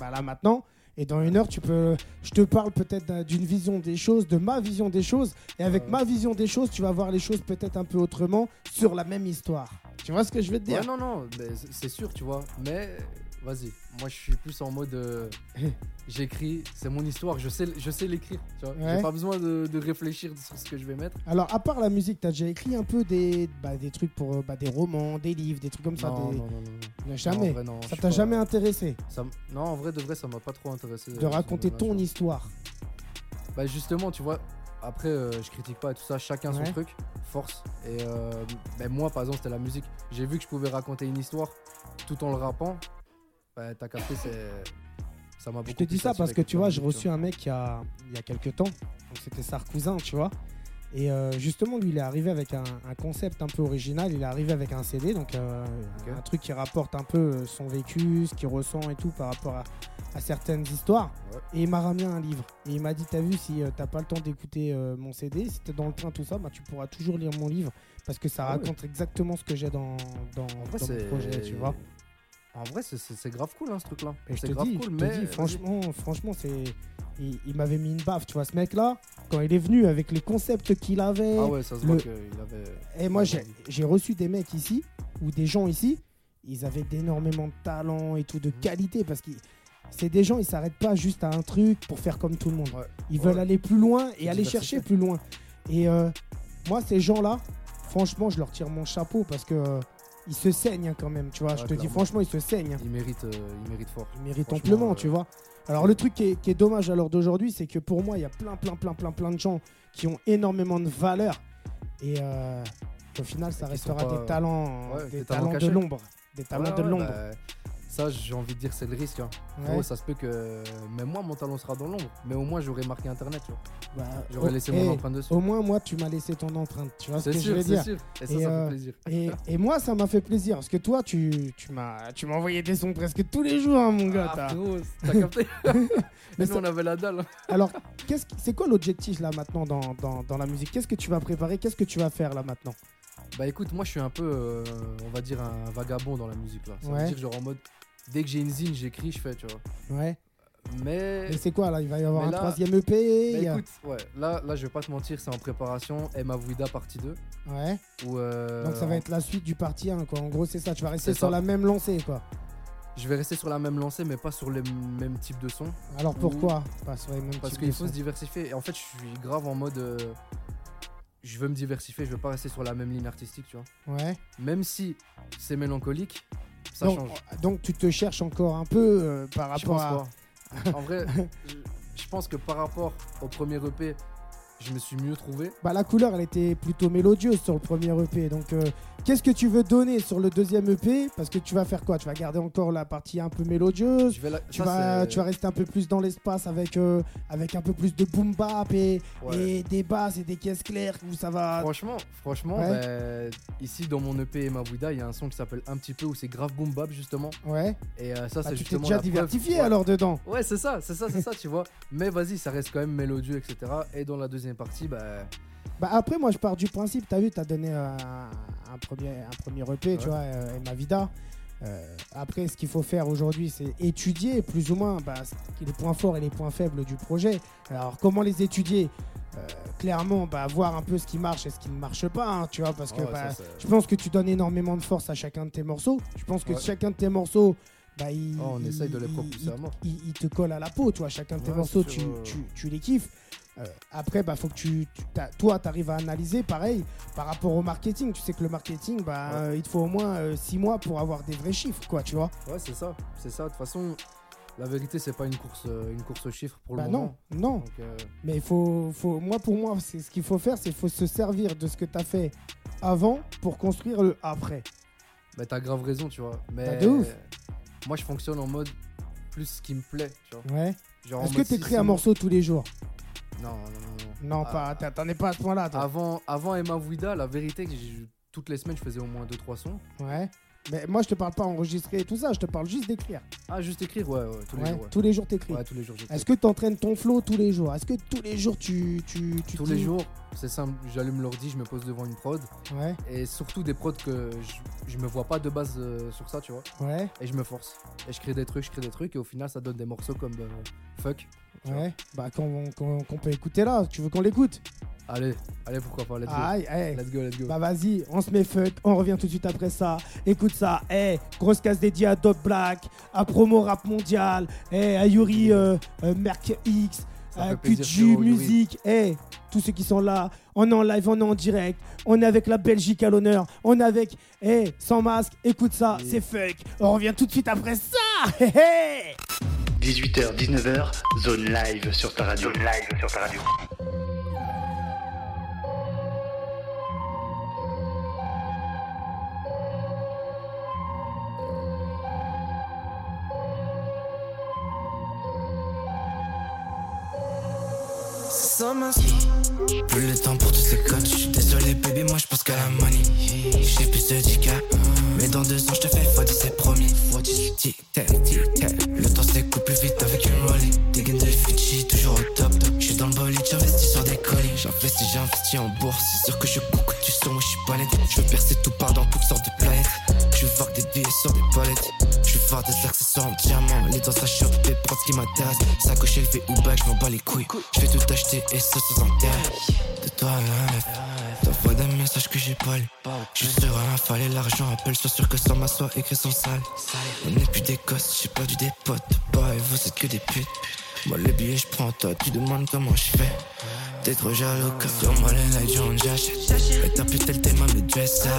bah là maintenant. Et dans une heure, tu peux, je te parle peut-être d'un- d'une vision des choses, de ma vision des choses. Et avec Ouais. ma vision des choses, tu vas voir les choses peut-être un peu autrement sur la même histoire. Tu vois ce que je veux te dire? Ouais, non, non, c'est sûr, tu vois. Mais vas-y, moi je suis plus en mode. euh, J'écris, c'est mon histoire, je sais, je sais l'écrire. Tu vois. Ouais. J'ai pas besoin de, de réfléchir sur ce que je vais mettre. Alors, à part la musique, t'as déjà écrit un peu des, bah, des trucs pour euh, bah, des romans, des livres, des trucs comme ça. non, des- non, non, non, non. Non, Non, Jamais. en vrai, non, je ça suis t'a pas- jamais intéressé? Ça m- Non, en vrai, de vrai, ça m'a pas trop intéressé. de euh, ce raconter ton domaine-là, tu histoire. vois. Bah, justement, tu vois, après, euh, je critique pas et tout ça, chacun Ouais. son truc, force. Et euh, ben, moi, par exemple, c'était la musique. J'ai vu que je pouvais raconter une histoire tout en le rappant. T'as capté, c'est. Ça m'a beaucoup Je te dis ça parce que tu vois, j'ai reçu un mec il y a, il y a quelques temps. Donc c'était Sarkouzin, tu vois. Et euh, justement, lui, il est arrivé avec un, un concept un peu original. Il est arrivé avec un CD, donc euh, un truc qui rapporte un peu euh, son vécu, ce qu'il ressent et tout par rapport à, à certaines histoires. Ouais. Et il m'a ramené un livre. Et il m'a dit T'as vu, si t'as pas le temps d'écouter euh, mon CD, si t'es dans le train, tout ça, bah, tu pourras toujours lire mon livre. Parce que ça Ah ouais. raconte exactement ce que j'ai dans, dans, En vrai, dans mon c'est- projet, tu vois. En vrai, c'est- grave cool, hein, ce truc-là. C'est te grave dis, cool, je te mais. dis, franchement, franchement, c'est. Il, il m'avait mis une baffe, tu vois, ce mec-là, quand il est venu avec les concepts qu'il avait. Ah ouais, ça se le- voit qu'il avait. Et moi, Ouais, j'ai reçu des mecs ici, ou des gens ici, ils avaient d'énormément de talent et tout, de Mhm. qualité, parce que c'est des gens, ils s'arrêtent pas juste à un truc pour faire comme tout le monde. Ouais. Ils Ouais. veulent aller plus loin et aller chercher plus loin. Et euh, moi, ces gens-là, franchement, je leur tire mon chapeau parce que ils se saignent hein, quand même, tu vois. Ouais, je te dis, franchement, ils se saignent. hein. Il mérite, euh, il mérite fort. Il mérite amplement, euh, tu vois. Alors le truc qui est, qui est dommage à l'heure d'aujourd'hui, c'est que pour moi, il y a plein, plein, plein, plein, plein de gens qui ont énormément de valeur. Et euh, au final, ça restera pas- des talents, Ouais, des des talents, talents de l'ombre. Des talents Ouais, de l'ombre. bah, ça, j'ai envie de dire, c'est le risque. hein. Ouais. Ça se peut que même moi, mon talent sera dans l'ombre. Mais au moins, j'aurais marqué Internet. tu vois. Bah, J'aurais oh, laissé mon empreinte dessus. Au moins, moi, tu m'as laissé ton empreinte. Tu vois ce C'est que je sûr, veux c'est dire sûr. Et ça, Et, ça euh, fait plaisir. et, et moi, ça m'a fait plaisir parce que toi, tu, tu m'as tu envoyé des sons presque tous les jours, hein, mon gars. Ah, t'as- capté Mais nous, on avait la dalle. Alors, qu'est-ce qui- c'est quoi l'objectif là maintenant dans, dans, dans la musique? Qu'est-ce que tu vas préparer? Qu'est-ce que tu vas faire là maintenant? Bah écoute, moi, je suis un peu, euh, on va dire, un vagabond dans la musique. là. Ça Ouais. veut dire, genre en mode, dès que j'ai une zine, j'écris, je fais, tu vois. Ouais. Mais. Et c'est quoi là Il va y avoir Mais un là- troisième EP Bah a- écoute, ouais, là, là, je vais pas te mentir, c'est en préparation. Emma Vuida partie 2. Ouais. Où, euh, Donc ça va être la suite du parti 1 quoi. En gros c'est ça, tu vas rester sur ça. la même lancée quoi. Je vais rester sur la même lancée, mais pas sur le même type de son. Alors pourquoi Pas sur les mêmes Parce types qu'il faut sons. se diversifier. Et en fait, je suis grave en mode. euh, je veux me diversifier, je veux pas rester sur la même ligne artistique, tu vois. Ouais. Même si c'est mélancolique, ça donc, change. donc tu te cherches encore un peu euh, par rapport à. pas. En vrai, je, je pense que par rapport au premier EP, je me suis mieux trouvé. Bah la couleur elle était plutôt mélodieuse sur le premier EP. Donc euh, qu'est-ce que tu veux donner sur le deuxième EP Parce que tu vas faire quoi? Tu vas garder encore la partie un peu mélodieuse? La- tu ça, vas, tu vas rester un peu plus dans l'espace avec, euh, avec un peu plus de boom bap et, Ouais. et des basses et des caisses claires où ça va. Franchement, franchement Ouais. ben, ici dans mon EP Emma Bouddha, il y a un son qui s'appelle Un petit peu où c'est grave boom bap justement. Ouais. Et euh, ça, Bah, c'est tu t'es justement. déjà diversifié Ouais. alors dedans. Ouais, c'est ça, c'est ça, c'est ça, tu vois. Mais vas-y, ça reste quand même mélodieux, etc. Et dans la deuxième partie, bah. Bah après, moi, je pars du principe, t'as vu, t'as donné euh, un, premier, un premier EP, tu Ouais. vois, euh, Emma Vida. Euh, après, ce qu'il faut faire aujourd'hui, c'est étudier plus ou moins bah, les points forts et les points faibles du projet. Alors, comment les étudier? Euh, Clairement, bah, voir un peu ce qui marche et ce qui ne marche pas, hein, tu vois, parce que ouais, bah, ça, je pense que tu donnes énormément de force à chacun de tes morceaux. Je pense que Ouais. chacun de tes morceaux, bah, il, Oh, on essaye de les il- il-. Il, te colle à la peau, tu vois. Chacun de tes Ouais, morceaux, tu, tu, tu les kiffes. Euh, après, bah, faut que tu, toi, tu arrives à analyser, pareil, par rapport au marketing. Tu sais que le marketing, bah, Ouais. euh, il te faut au moins 6 mois pour avoir des vrais chiffres, quoi, tu vois. Ouais, c'est ça, c'est ça. De toute façon, la vérité, c'est pas une course, euh, une course aux chiffres pour Bah le non, moment. non. Donc, euh, Mais il faut, faut, moi, pour moi, c'est ce qu'il faut faire, c'est faut se servir de ce que tu as fait avant pour construire le après. bah, t'as grave raison, tu vois. Mais Bah, de ouf. moi, je fonctionne en mode plus ce qui me plaît, tu vois. Ouais. Est-ce que tu écris un morceau tous les jours? Non, non, non, non. Non, Ah. pas. T'en es pas à ce point-là, toi. Avant, avant Emma Vuida, la vérité, que j'ai- toutes les semaines, je faisais au moins 2-3 sons. Ouais. Mais moi, je te parle pas enregistrer et tout ça, je te parle juste d'écrire. Ah, juste écrire, ouais, ouais, tous les Ouais, jours. Tous les jours, t'écris. Ouais, tous les jours, j'écris. Est-ce que tu entraînes ton flow tous les jours? Est-ce que tous les jours tu. tu, tu Tous dis- les jours, c'est simple, j'allume l'ordi, je me pose devant une prod. Ouais. Et surtout des prods que je- je me vois pas de base euh, sur ça, tu vois. Ouais, Et je me force. Et je crée des trucs, je crée des trucs, et au final, ça donne des morceaux comme euh, Fuck. Ouais. Bah, qu'on qu'on peut écouter là. Tu veux qu'on l'écoute? Allez, allez, pourquoi pas, let's go. Aïe, aïe. Let's go, let's go. Bah vas-y, on se met fuck, on revient tout de suite après ça. Écoute ça, eh, grosse case dédiée à Dot Black, à Promo Rap Mondial, eh, à Yuri euh, euh, Merc X, Ça à. Musique, eh, tous ceux qui sont là, on est en live, on est en direct, on est avec la Belgique à l'honneur, on est avec, eh, sans masque, écoute ça, c'est fuck. On revient tout de suite après ça. Hé hé 18h, 19h, zone live sur ta radio. Zone live sur ta radio. Plus le temps pour tous ces codes. Je suis désolé, baby, moi je pense qu'à la money. J'ai plus de 10 Mais dans deux ans, je te fais x10, c'est promis. x10, tic-tac, tic-tac. Des colis. J'investis, j'investis en bourse. C'est sûr que je coucou du son, moi je suis pas net. Je veux percer tout part dans toutes sortes de planètes. Je veux voir des billets sur des palettes. Je veux voir des accessoires en diamant. Les dans sa shop, prendre ce qui m'intéresse. Sacoche élevée ou bague, je m'en bats les couilles. Je vais tout acheter et ça sans intérêt. De toi à. T'envoies des messages que j'ai pas lu. Je suis sur un fallait l'argent. Appelle, sois sûr que sans ma soie écrit son sale. On n'est plus des gosses, j'ai perdu des potes. Bah, et vous êtes que des putes. Moi, les billets, je prends, toi, tu demandes comment je fais. T'es trop jaloux, car sur moi, les likes, j'en j'achète. Et ta pute, elle t'aime, mais tu es ça.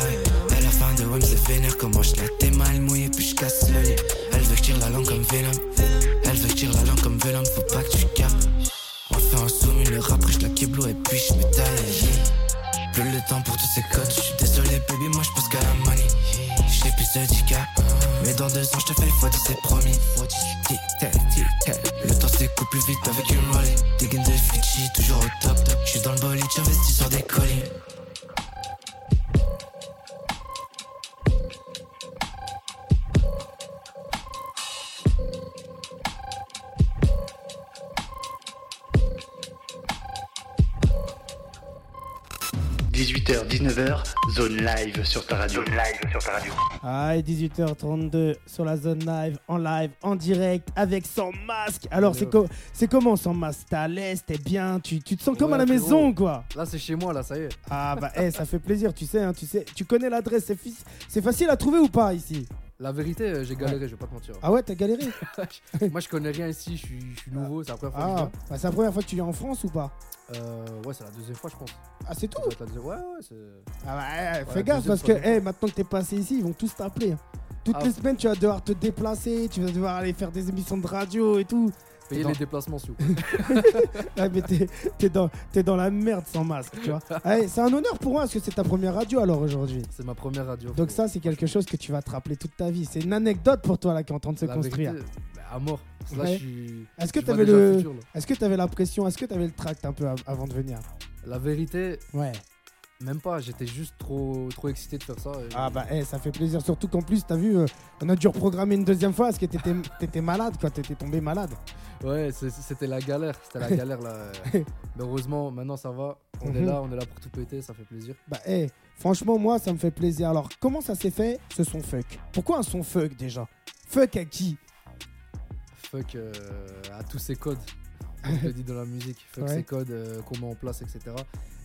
À la fin de WAM, c'est vénère. Comment je la t'ai mal mouillé, puis je casse le lit. Elle veut que la langue comme Venom. Elle veut que la langue comme Venom, faut pas que tu captes. On fait un zoom, une heure après, je la kiblo et puis je me. Plus le temps pour tous ces codes. Je suis désolé, baby, moi je pense qu'à la money. J'ai plus de 10 Mais dans deux ans, je te fais x10, c'est promis. Tic tac, tic tac. Vite avec une rollie. Digging de Fiji, 19h, zone live sur ta radio. Zone live sur ta radio. Aïe, 18h32 sur la zone live, en live, en direct, avec sans masque. Alors, c'est co- c'est comment sans masque? T'es à l'aise, t'es bien, tu, tu te sens comme Ouais, à la frérot. maison, quoi? Là, c'est chez moi, là, ça y est. Ah bah, eh, ça fait plaisir, tu sais, hein, tu sais. Tu connais l'adresse, c'est fi- c'est facile à trouver ou pas ici? La vérité, euh, j'ai galéré, je vais pas te mentir. Ah ouais, t'as galéré Moi, je connais rien ici, je suis, je suis nouveau, c'est la première fois que je Ah, viens. bah, c'est la première fois que tu viens en France ou pas? Euh, ouais, c'est la deuxième fois, je pense. Ah, c'est tout la deuxième- Ouais, ouais, c'est. Ah bah, eh, Ouais, fais gaffe parce que eh, maintenant que t'es passé ici, ils vont tous t'appeler. Toutes Ah. les semaines, tu vas devoir te déplacer, tu vas devoir aller faire des émissions de radio et tout. Payer Dans- les déplacements, vous plaît. Ah, mais t'es t'es dans, t'es dans la merde sans masque, tu vois. Allez, c'est un honneur pour moi parce que c'est ta première radio alors aujourd'hui. C'est ma première radio. Donc ça, c'est quelque chose que tu vas te rappeler toute ta vie. C'est une anecdote pour toi là qui est en train de se La construire. vérité, bah, à mort. Là, Ouais. je suis. Est-ce que le, futur, est-ce que t'avais la pression, est-ce que t'avais le tract un peu av- avant de venir? La vérité, Ouais. Même pas. J'étais juste trop, trop excité de faire ça. et- Ah bah, eh, ça fait plaisir. Surtout qu'en plus, t'as vu, euh, on a dû reprogrammer une deuxième fois parce que t'étais, t'étais malade, quoi. T'étais tombé malade. Ouais, c'était la galère. C'était la galère là. Mais heureusement, maintenant ça va. On est Mhm. là, on est là pour tout péter, ça fait plaisir. Bah, eh, franchement, moi, ça me fait plaisir. Alors, comment ça s'est fait ce son fuck? Pourquoi un son fuck déjà? Fuck à qui? Fuck euh, à tous ces codes. Comme je dis dans la musique, fuck Ouais. ces codes euh, qu'on met en place, etc.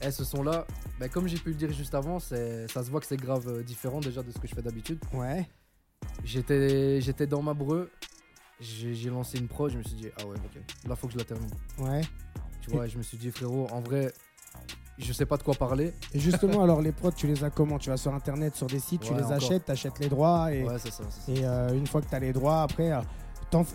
Et ce son là, bah, comme j'ai pu le dire juste avant, ça se voit que c'est grave euh, différent déjà de ce que je fais d'habitude. Ouais. J'étais j'étais dans ma breu, j'ai lancé une prod, je me suis dit, ah ouais, ok, là faut que je la termine. Ouais. Tu vois, et je me suis dit, frérot, en vrai, je sais pas de quoi parler. Et justement, alors, les prods, tu les as comment? Tu vas sur internet, sur des sites, tu les encore. achètes, t'achètes les droits et, Ouais, c'est ça. et euh, une fois que t'as les droits, après.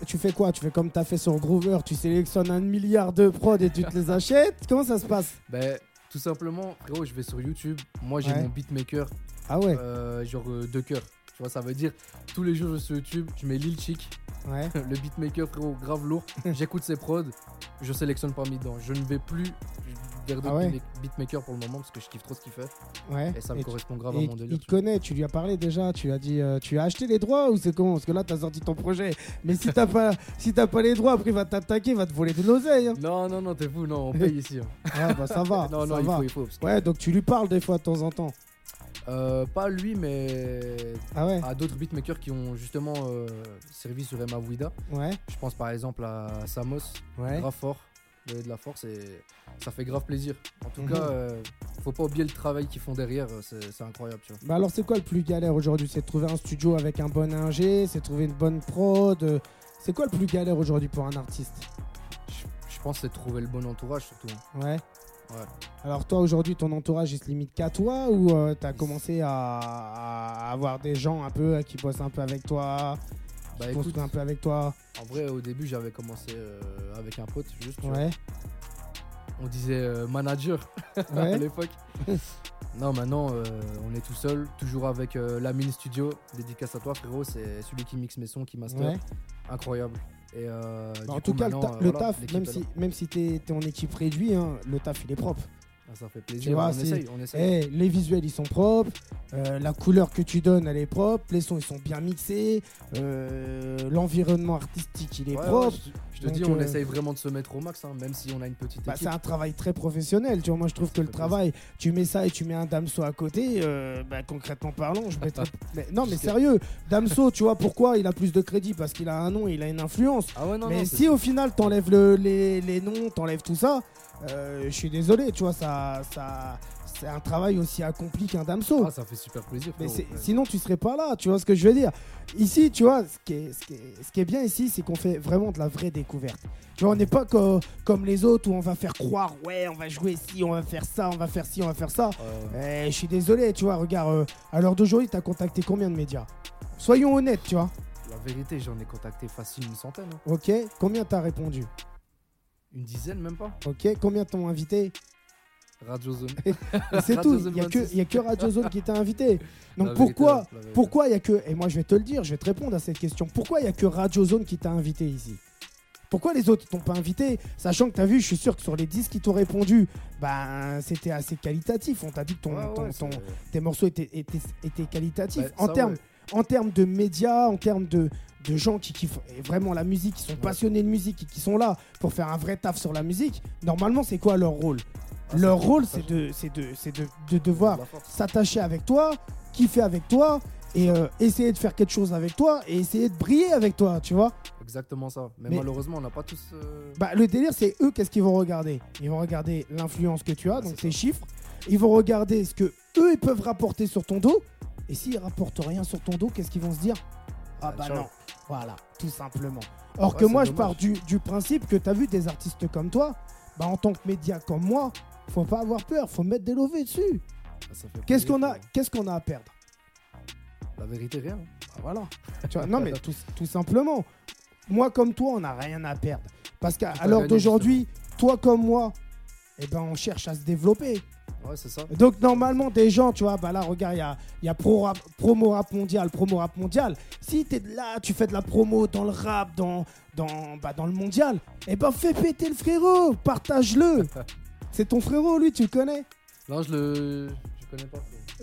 Tu fais quoi? Tu fais comme t'as fait sur Groover, tu sélectionnes un milliard de prods et tu te les achètes? Comment ça se passe? Ben, tout simplement, frérot, je vais sur YouTube. Moi, j'ai Ouais. mon beatmaker, Ah ouais, euh, genre euh, deux cœurs. Tu vois, ça veut dire tous les jours je suis sur YouTube, je mets Lil Chick, ouais. le beatmaker, frérot, grave lourd. J'écoute ses prods, je sélectionne parmi dedans. Je ne vais plus vers d'autres Ah ouais beatmakers pour le moment parce que je kiffe trop ce qu'il fait ouais. et ça me Et tu- correspond grave à il- mon il délire. te connaît, tu lui as parlé déjà, tu lui as dit, euh, tu as acheté les droits ou c'est comment? Parce que là, t'as sorti ton projet. Mais si t'as pas, si t'as pas les droits, après il va t'attaquer, il va te voler de l'oseille. hein. Non, non, non, t'es fou, non, on paye ici. hein. Ah bah ça va, non, ça non, il va. faut, il faut. parce que- Ouais, donc tu lui parles des fois de temps en temps. Euh, pas lui, mais Ah ouais à d'autres beatmakers qui ont justement euh, servi sur Emma Ouida. Ouais, Je pense par exemple à Samos, ouais. De la force et ça fait grave plaisir. En tout Mhm. cas, euh, faut pas oublier le travail qu'ils font derrière, euh, c'est c'est incroyable. Tu vois. Bah alors c'est quoi le plus galère aujourd'hui? C'est de trouver un studio avec un bon ingé, c'est de trouver une bonne prod. euh, C'est quoi le plus galère aujourd'hui pour un artiste? Je, je pense que c'est de trouver le bon entourage surtout. hein. Ouais. Ouais. Alors toi aujourd'hui ton entourage il se limite qu'à toi ou euh, t'as commencé à, à avoir des gens un peu qui bossent un peu avec toi, Bah écoute, un peu avec toi en vrai au début j'avais commencé euh, avec un pote juste. tu vois. Ouais. On disait euh, manager à Ouais. l'époque. non maintenant euh, on est tout seul, toujours avec euh, la mini studio. Dédicace à toi frérot, c'est celui qui mixe mes sons, qui master. ouais. Incroyable. Et euh, Bah, du en coup, tout cas le, maintenant, ta- euh, le voilà, taf, l'équipe même si, même si t'es t'es en équipe réduite, hein, le taf il est propre. Ah, ça fait Tu plaisir. vois, on, essaye, on essaye. Eh, les visuels ils sont propres, euh, la couleur que tu donnes elle est propre, les sons ils sont bien mixés, euh, l'environnement artistique il est Ouais, propre. je, je te Donc, dis, on euh, essaye vraiment de se mettre au max, hein, même si on a une petite Bah, équipe. c'est un travail très professionnel, tu vois. Moi, je trouve que le travail, tu mets ça et tu mets un Damso à côté, bah, concrètement parlant, je mettrais. mais, non, mais sérieux, Damso, tu vois pourquoi il a plus de crédit? Parce qu'il a un nom, il a une influence. Ah ouais, non, mais non, si au final, t'enlèves le, les, les noms, t'enlèves tout ça, euh, je suis désolé, tu vois, ça, ça, c'est un travail aussi accompli qu'un Damso. Ah, ça fait super plaisir. Mais Ouais. sinon, tu serais pas là, tu vois ce que je veux dire. Ici, tu vois, ce qui est, ce qui est- ce qui est bien ici, c'est qu'on fait vraiment de la vraie découverte. Tu vois, on n'est pas co- comme les autres où on va faire croire, ouais, on va jouer ci, on va faire ça, on va faire ci, on va faire ça. Eh, je suis désolé, tu vois, regarde, euh, à l'heure d'aujourd'hui, t'as contacté combien de médias? Soyons honnêtes, tu vois. La vérité, j'en ai contacté facile une centaine. hein. Ok, combien t'as répondu? Une dizaine, même pas. Ok, combien t'ont invité Radio Zone. C'est tout, il n'y a, que- 26. y a que Radio Zone qui t'a invité. Donc La vérité, pourquoi la vérité. Pourquoi il y a que et moi je vais te le dire, je vais te répondre à cette question. Pourquoi il y a que Radio Zone qui t'a invité ici? Pourquoi les autres t'ont pas invité? Sachant que tu as vu, je suis sûr que sur les 10 qui t'ont répondu, ben c'était assez qualitatif. On t'a dit que ton, Ouais, ton- ouais, ton- c'est- tes morceaux étaient, étaient, étaient qualitatifs. Bah, en ça, termes ouais. en termes de médias, en termes de, de gens qui kiffent vraiment la musique, qui sont passionnés de musique et qui sont là pour faire un vrai taf sur la musique, normalement c'est quoi leur rôle? Ah, Leur rôle c'est de, c'est de, de, de devoir s'attacher avec toi, kiffer avec toi et euh, essayer de faire quelque chose avec toi et essayer de briller avec toi, tu vois? Exactement ça. Mais, Mais- malheureusement, on n'a pas tous. euh, Bah, le délire, c'est eux, qu'est-ce qu'ils vont regarder? Ils vont regarder l'influence que tu as, Ah, donc tes chiffres. Ils vont regarder ce que eux, ils peuvent rapporter sur ton dos. Et s'ils rapportent rien sur ton dos, qu'est-ce qu'ils vont se dire? Ah Ah, bah ciao. non. Voilà, tout simplement. Or Ouais, que moi, je pars du, du principe que tu as vu des artistes comme toi, bah, en tant que média comme moi, faut pas avoir peur, faut mettre des lovés dessus. ah, Qu'est-ce qu'on a, qu'est-ce qu'on a à perdre? La vérité, rien. Bah voilà. Tu vois, non, mais tout, tout simplement. Moi, comme toi, on n'a rien à perdre. Parce qu'à à l'heure gagner, d'aujourd'hui, toi comme moi, eh ben, on cherche à se développer. Ouais, c'est ça. Donc, normalement, des gens, tu vois, bah là, regarde, il y a, il y a pro rap- promo rap mondial, promo rap mondial. Si tu es là, tu fais de la promo dans le rap, dans, dans, bah, dans le mondial, eh ben, fais péter le frérot, partage-le. C'est ton frérot, lui, tu le connais? Non, je le. Je connais pas.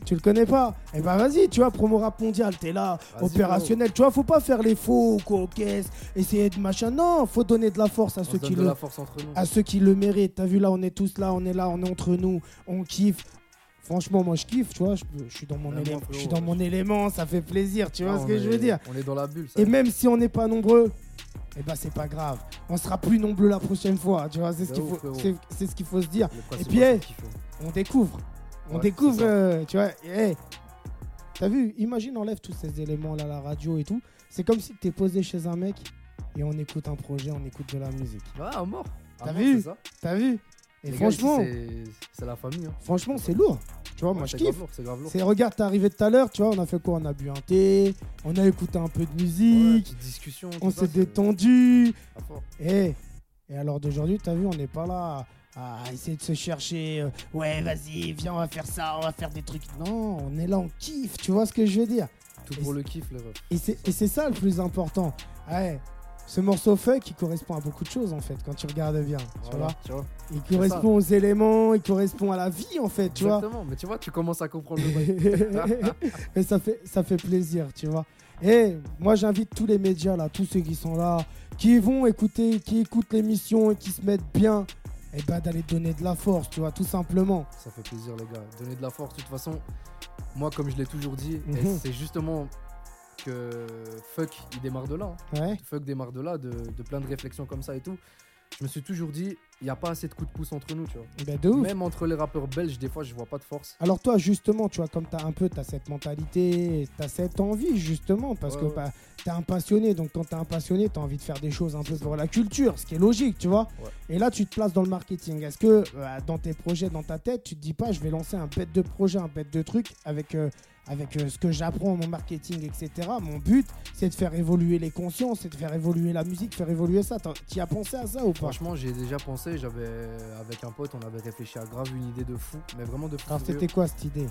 Tu le connais pas Eh ben vas-y, tu vois, promo rap mondial, t'es là, opérationnel. Tu vois, faut pas faire les faux, coquesses, essayer de machin. Non, faut donner de la force à On ceux qui de le, la force entre nous. à ceux qui le méritent. T'as vu là, on est tous là, on est là, on est entre nous, on kiffe. Franchement, moi je kiffe, tu vois, je, je suis dans mon élément, je suis dans mon élément, ça fait plaisir, tu vois Ah, ce que je veux dire. On est dans la bulle. ça. Et même si on n'est pas nombreux, eh ben c'est pas grave. On sera plus nombreux la prochaine fois, tu vois, c'est ce qu'il faut, c'est ce qu'il faut se dire. Principal, puis, hey, kiffer. on découvre. On Ouais, découvre, euh, tu vois. hey, T'as vu, imagine, enlève tous ces éléments-là, la radio et tout. C'est comme si t'es posé chez un mec et on écoute un projet, on écoute de la musique. Ouais, à mort. T'as vu. T'as vu Et Les franchement, c'est- la famille. hein. franchement, c'est lourd. Tu vois, Ouais, moi je c'est grave kiffe. lourd, C'est grave lourd. C'est regarde, t'es arrivé tout à l'heure, tu vois, on a fait quoi? On a bu un thé, on a écouté un peu de musique, petite discussion. on s'est détendu. fort. Et, et alors d'aujourd'hui, t'as vu, on n'est pas là à essayer de se chercher. euh, ouais, vas-y, viens, on va faire ça, on va faire des trucs. Non, on est là, on kiffe. Tu vois ce que je veux dire? Tout pour le kiff, les refs. Et c'est et c'est ça le plus important. Ouais. Ce morceau fuck, il correspond à beaucoup de choses en fait, quand tu regardes bien. Tu Voilà, vois tu vois. il correspond aux éléments, il correspond à la vie en fait, tu vois. Exactement. Mais tu vois, tu commences à comprendre le bail. Et ça fait, ça fait plaisir, tu vois. Et moi, j'invite tous les médias là, tous ceux qui sont là, qui vont écouter, qui écoutent l'émission et qui se mettent bien, et ben d'aller donner de la force, tu vois, tout simplement. Ça fait plaisir, les gars. Donner de la force. De toute façon, moi, comme je l'ai toujours dit, Mhm. c'est justement que Fuck, il démarre de là. hein. Ouais. Fuck démarre de là, de, de plein de réflexions comme ça et tout. Je me suis toujours dit, il n'y a pas assez de coups de pouce entre nous, tu vois. Ben, de ouf. Même entre les rappeurs belges, des fois, je vois pas de force. Alors toi, justement, tu vois, comme tu as un peu as cette mentalité, tu as cette envie, justement, parce Ouais, que ouais. bah, tu es un passionné, donc quand tu es un passionné, tu as envie de faire des choses un peu pour la culture, ce qui est logique, tu vois. Ouais. Et là, tu te places dans le marketing. Est-ce que euh, dans tes projets, dans ta tête, tu te dis pas, je vais lancer un bête de projet, un bête de truc avec, euh, avec euh, ce que j'apprends, mon marketing, etc. Mon but, c'est de faire évoluer les consciences, c'est de faire évoluer la musique, faire évoluer ça. Tu as pensé à ça ou pas? Franchement, j'ai déjà pensé, j'avais avec un pote, on avait réfléchi à grave une idée de fou, mais vraiment de fou. Alors c'était quoi cette idée?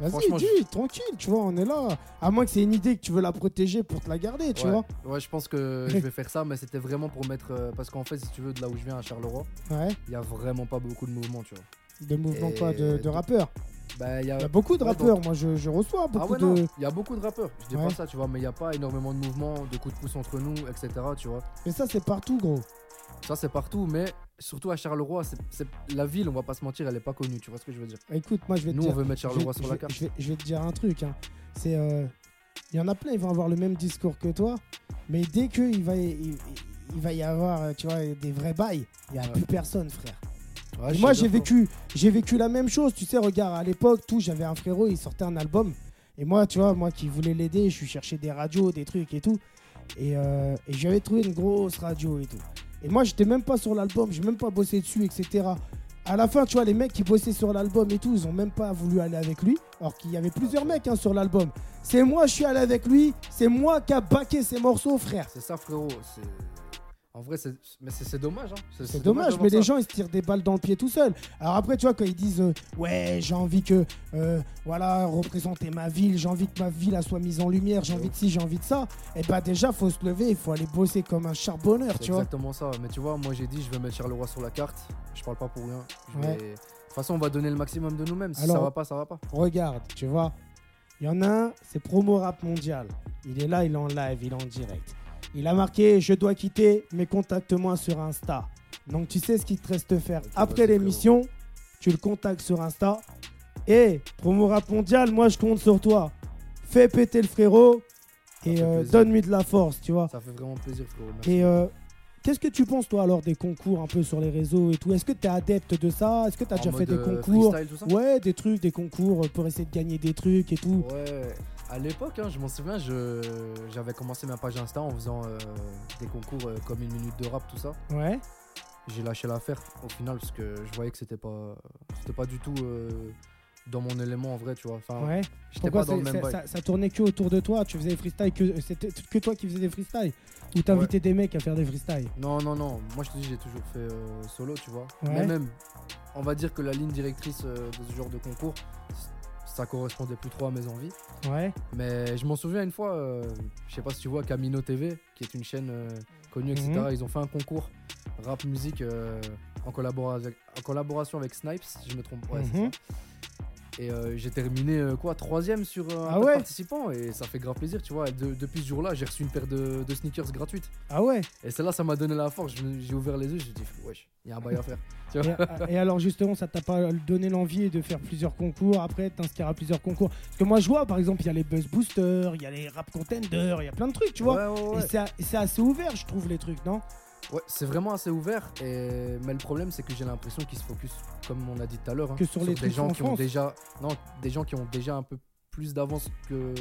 Vas-y, tranquille, tu vois, on est là. À moins que c'est une idée que tu veux la protéger pour te la garder, tu ouais. vois. Ouais, je pense que je vais faire ça, mais c'était vraiment pour mettre. euh, parce qu'en fait, si tu veux, de là où je viens à Charleroi, Ouais. il y a vraiment pas beaucoup de mouvements, tu vois. De mouvements quoi, de, de de- rappeurs. Bah, il y a. Beaucoup de ouais, rappeurs. donc- Moi, je, je reçois Ah beaucoup ouais, non, de. il y a beaucoup de rappeurs. Je dis Ouais. pas ça, tu vois, mais il n'y a pas énormément de mouvements, de coups de pouce entre nous, etc. Tu vois. Mais ça, c'est partout, gros. Ça, c'est partout, mais surtout à Charleroi, c'est la ville, on va pas se mentir, elle est pas connue, tu vois ce que je veux dire. Écoute, moi, je vais te Nous, on dire. veut mettre vais- Charleroi sur la carte. Je vais, je vais te dire un truc. hein. C'est. euh, Il y en a plein, ils vont avoir le même discours que toi. Mais dès qu'il va, y- il, va y avoir, euh, tu vois, des vrais bails, il n'y a Ouais. plus personne, frère. Ouais, moi, j'ai vécu, j'ai vécu la même chose. Tu sais, regarde, à l'époque, tout, j'avais un frérot, il sortait un album. Et moi, tu vois, moi qui voulais l'aider, je suis cherché des radios, des trucs et tout. Et, euh, et j'avais trouvé une grosse radio et tout. Et moi, j'étais même pas sur l'album, j'ai même pas bossé dessus, etc. À la fin, tu vois, les mecs qui bossaient sur l'album et tout, ils ont même pas voulu aller avec lui. Alors qu'il y avait plusieurs mecs hein, sur l'album. C'est moi, je suis allé avec lui. C'est moi qui a baqué ces morceaux, frère. C'est ça, frérot. En vrai, c'est dommage. Hein. C'est dommage, mais les ça. gens ils se tirent des balles dans le pied tout seuls. Alors après, tu vois, quand ils disent euh, ouais, j'ai envie que euh, voilà représenter ma ville, j'ai envie que ma ville elle soit mise en lumière, j'ai envie de ci, j'ai envie de ça. Et bah déjà, faut se lever, il faut aller bosser comme un charbonneur, tu vois. exactement ça. Mais tu vois, moi j'ai dit, je vais mettre Charleroi sur la carte. Je parle pas pour rien. Je vais-. De toute façon, on va donner le maximum de nous-mêmes. Si Alors- ça va pas, ça va pas. Regarde, tu vois. Il y en a un, c'est Promo Rap Mondial. Il est là, il est en live, il est en direct. Il a marqué Je dois quitter, mais contacte-moi sur Insta. Donc tu sais ce qu'il te reste à faire. Après l'émission, tu le contactes sur Insta. Et Promo Rap Mondial, moi je compte sur toi. Fais péter le frérot et euh, donne-lui de la force, tu vois. Ça fait vraiment plaisir, frérot. Merci. Et euh, qu'est-ce que tu penses toi alors des concours un peu sur les réseaux et tout? Est-ce que tu es adepte de ça? Est-ce que tu as En déjà fait des euh, concours? freestyle, tout ça? Ouais, des trucs, des concours pour essayer de gagner des trucs et tout. Ouais, à l'époque, hein, je m'en souviens, j'avais commencé ma page Insta en faisant euh, des concours euh, comme une minute de rap, tout ça. Ouais. J'ai lâché l'affaire au final parce que je voyais que c'était pas, c'était pas du tout euh, dans mon élément en vrai, tu vois. Enfin, Ouais. j'étais pas dans le même ça, ça tournait que autour de toi Tu faisais des freestyles que c'était que toi qui faisais des freestyles? Ou t'invitais des mecs à faire des freestyles? Non, non, non. Moi, je te dis, j'ai toujours fait solo, tu vois. Ouais. Mais même, on va dire que la ligne directrice de ce genre de concours, ça correspondait plus trop à mes envies. Ouais. Mais je m'en souviens une fois, euh, je sais pas si tu vois Camino TV, qui est une chaîne euh, connue, etc. Mhm. Ils ont fait un concours rap musique euh, en, collabora- avec- en collaboration avec Snipes, si je me trompe. Ouais, c'est Mhm. ça. Et euh, j'ai terminé euh, quoi troisième sur euh, un Ah ouais participants et ça fait grave plaisir, tu vois. De- depuis ce jour-là, j'ai reçu une paire de, de sneakers gratuites. Ah ouais Et celle-là, ça m'a donné la force. J'ai ouvert les yeux, j'ai dit, wesh, il y a un bail à faire. Tu vois et, et alors justement, ça t'a pas donné l'envie de faire plusieurs concours après t'inscrire à plusieurs concours? Parce que moi je vois par exemple, il y a les Buzz Boosters, il y a les Rap Contenders, il y a plein de trucs, tu vois. Ouais, ouais, Et c'est assez ouvert, je trouve, les trucs, non? Ouais, c'est vraiment assez ouvert. Et... Mais le problème, c'est que j'ai l'impression qu'ils se focus, comme on a dit tout à l'heure, hein, Que sur les des gens en qui ont déjà, non, des gens qui ont déjà un peu plus d'avance que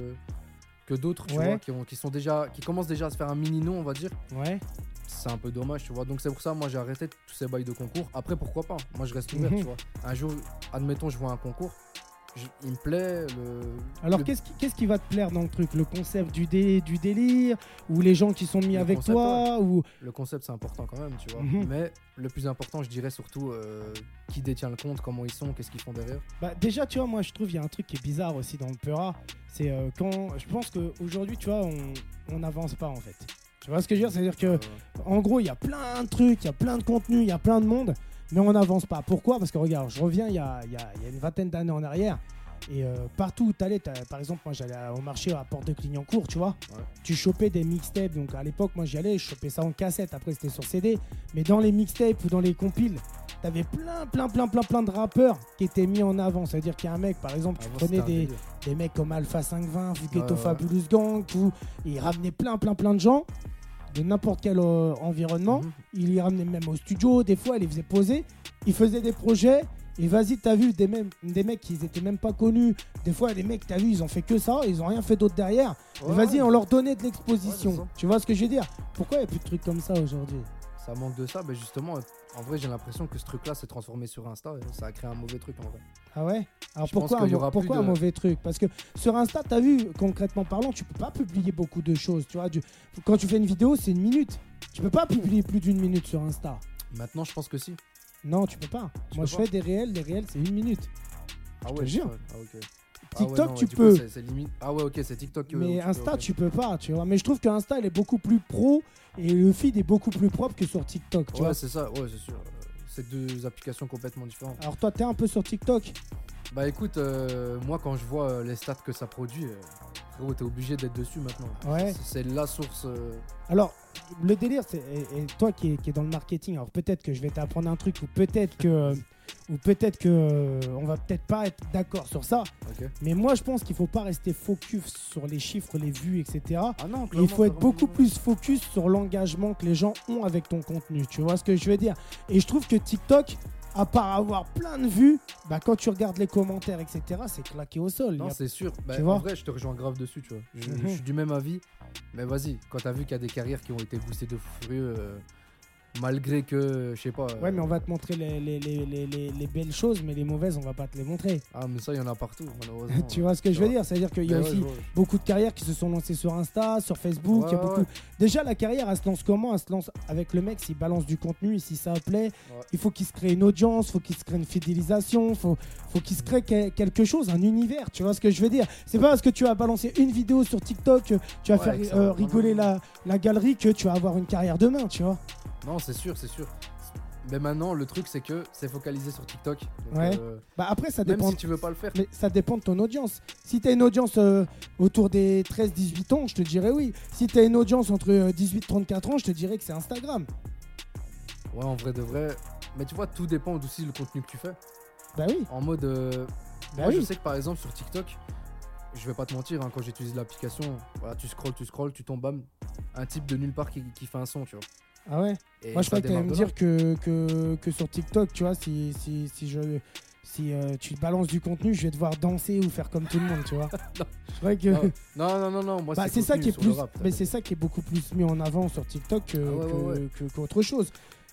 que d'autres, tu Ouais. vois, qui, ont, qui sont déjà, qui commencent déjà à se faire un mini nom, on va dire. Ouais. C'est un peu dommage, tu vois. Donc c'est pour ça, moi, j'ai arrêté tous ces bails de concours. Après, pourquoi pas? Moi, je reste ouvert, tu vois. Un jour, admettons, je vois un concours, je- il me plaît. Le... Alors le- qu'est-ce qui, qu'est-ce qui va te plaire dans le truc? Le concept du, dé, du délire? Ou les gens qui sont mis Le avec concept, toi? ou... Le concept, c'est important quand même, tu vois. Mhm. Mais le plus important, je dirais surtout euh, qui détient le compte, comment ils sont, qu'est-ce qu'ils font derrière. Bah, déjà, tu vois, moi, je trouve il y a un truc qui est bizarre aussi dans le Peura. C'est euh, quand. Je pense qu'aujourd'hui, tu vois, on on n'avance pas en fait. Tu vois ce que je veux dire? C'est-à-dire que, Euh, en gros, il y a plein de trucs, il y a plein de contenus, il y a plein de monde, mais on n'avance pas. Pourquoi? Parce que, regarde, je reviens il y a, il y a- il y a une vingtaine d'années en arrière. Et euh, partout où tu allais, par exemple, moi j'allais au marché à Porte de Clignancourt, tu vois. Ouais. Tu chopais des mixtapes. Donc à l'époque, moi j'y allais, je chopais ça en cassette. Après, c'était sur CD. Mais dans les mixtapes ou dans les compiles, t'avais plein, plein, plein, plein, plein de rappeurs qui étaient mis en avant. C'est-à-dire qu'il y a un mec, par exemple, qui Avant, prenait des, des mecs comme Alpha 520, Ghetto Ouais, ouais. Fabulous Gang, tout. Et il ramenait plein, plein, plein de gens de n'importe quel euh, environnement. Mhm. Il les ramenait même au studio, des fois, il les faisait poser. Il faisait des projets. Et vas-y, t'as vu des, mêmes, des mecs qui étaient même pas connus. Des fois, des mecs, t'as vu, ils ont fait que ça, ils ont rien fait d'autre derrière. Ouais, vas-y, on leur donnait de l'exposition. tu vois ce que je veux dire? Pourquoi il n'y a plus de trucs comme ça aujourd'hui? Ça manque de ça, mais justement, en vrai, j'ai l'impression que ce truc-là s'est transformé sur Insta et ça a créé un mauvais truc en vrai. Ah ouais Alors Je pourquoi, un, pourquoi de- mauvais truc Parce que sur Insta, t'as vu, concrètement parlant, tu peux pas publier beaucoup de choses. Tu vois, du- quand tu fais une vidéo, c'est une minute. Tu peux pas publier plus d'une minute sur Insta. Maintenant, je pense que si. Non, tu peux pas. Tu Moi, peux je pas fais des réels. Les réels, c'est une minute. Ah ouais, jure. ouais, ok. Ah TikTok, ouais, non, tu peux. limite- Ah ouais, ok, c'est TikTok. que- Mais Insta, tu peux pas, tu vois. Mais je trouve que Insta, elle est beaucoup plus pro et le feed est beaucoup plus propre que sur TikTok, tu Ouais, vois. c'est ça, ouais, c'est sûr. C'est deux applications complètement différentes. Alors toi, t'es un peu sur TikTok. Bah écoute, euh, moi quand je vois euh, les stats que ça produit, euh, frérot, t'es obligé d'être dessus maintenant. Ouais. C'est- la source. euh, Alors, le délire, c'est et, et toi qui es, qui est dans le marketing, alors peut-être que je vais t'apprendre un truc ou peut-être que ou peut-être que euh, on va peut-être pas être d'accord sur ça. Mais moi, je pense qu'il faut pas rester focus sur les chiffres, les vues, etc. Ah non, il faut être beaucoup plus focus sur l'engagement que les gens ont avec ton contenu. Tu vois ce que je veux dire? Et je trouve que TikTok, à part avoir plein de vues, bah, quand tu regardes les commentaires, etc., c'est claqué au sol. Non, a- c'est sûr. Bah, Tu vois en vrai, je te rejoins grave dessus, tu vois. Je, Mhm. je suis du même avis. Mais vas-y, quand t'as vu qu'il y a des carrières qui ont été boostées de fou furieux, euh, malgré que, je sais pas. Ouais, euh, mais on va te montrer les, les- les- les- les- les belles choses, mais les mauvaises, on va pas te les montrer. Ah, mais ça, il y en a partout, malheureusement. tu vois ce que je veux dire? C'est-à-dire qu'il y a ouais, aussi beaucoup de carrières qui se sont lancées sur Insta, sur Facebook. il y a Ouais, beaucoup... Déjà, la carrière, elle se lance comment? Elle se lance avec le mec, s'il balance du contenu, si ça plaît, il faut qu'il se crée une audience, il faut qu'il se crée une fidélisation, il faut, faut qu'il se crée que- quelque chose, un univers. Tu vois ce que je veux dire? C'est pas parce que tu vas balancer une vidéo sur TikTok, tu vas faire euh, rigoler la, la galerie, que tu vas avoir une carrière demain, tu vois? Non, c'est sûr, c'est sûr. Mais maintenant, le truc, c'est que c'est focalisé sur TikTok. Donc, Ouais. euh, Bah après, ça même dépend. si tu veux pas le faire. Mais ça dépend de ton audience. Si tu as une audience euh, autour des 13-18 ans, je te dirais oui. Si tu as une audience entre 18-34 ans, je te dirais que c'est Instagram. Ouais, en vrai de vrai. Mais tu vois, tout dépend aussi du contenu que tu fais. Bah oui, En mode. euh, bah moi, je sais que par exemple, sur TikTok, je vais pas te mentir, hein, quand j'utilise l'application, voilà, tu scrolls, tu scrolls, tu tombes, bam, un type de nulle part qui, qui fait un son, tu vois. Ah ouais Et Moi, je crois que tu me dire que, que, que sur TikTok, tu vois, si, si, si, je, si euh, tu balances du contenu, je vais devoir danser ou faire comme tout le monde, tu vois. Non. Je crois que. Non, non, non, non, moi Bah, c'est ça qui est plus, rap, mais c'est ça qui est beaucoup plus mis en avant sur TikTok que- Ah ouais, qu'autre chose.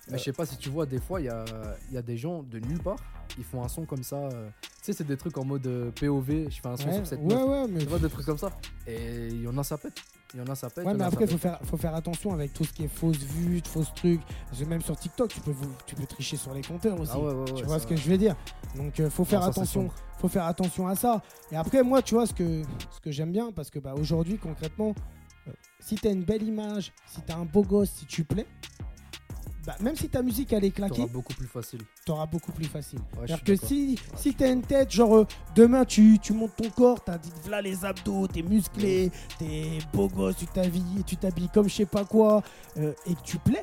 Mais je sais pas si tu vois, des fois, il y a, y a des gens de nulle part, ils font un son comme ça. euh, Tu sais, c'est des trucs en mode euh, POV, je fais un son Ouais, sur cette ouais, meuf. ouais, mais Tu vois, des trucs comme ça. Et il y en a, ça pète. Il y en a, ça pète. Ouais, il mais après, ça faut faire, faut faire attention avec tout ce qui est fausses vues, fausses trucs. Parce que même sur TikTok, tu peux, tu peux tricher sur les compteurs aussi. Ah ouais, ouais, ouais, tu vois ce que je veux dire? Donc, euh, faut faire attention. Faut faire attention à ça. Et après, moi, tu vois ce que, ce que j'aime bien, parce que bah, aujourd'hui, concrètement, euh, si t'as une belle image, si t'as un beau gosse, si tu plais, bah, même si ta musique elle est claquée, T'auras beaucoup plus facile. t'auras beaucoup plus facile. Ouais, C'est-à-dire que si, si t'as une tête, genre euh, demain tu, tu montes ton corps, t'as dit voilà les abdos, t'es musclé, t'es beau gosse, tu t'habilles, tu t'habilles comme je sais pas quoi, euh, et que tu plais,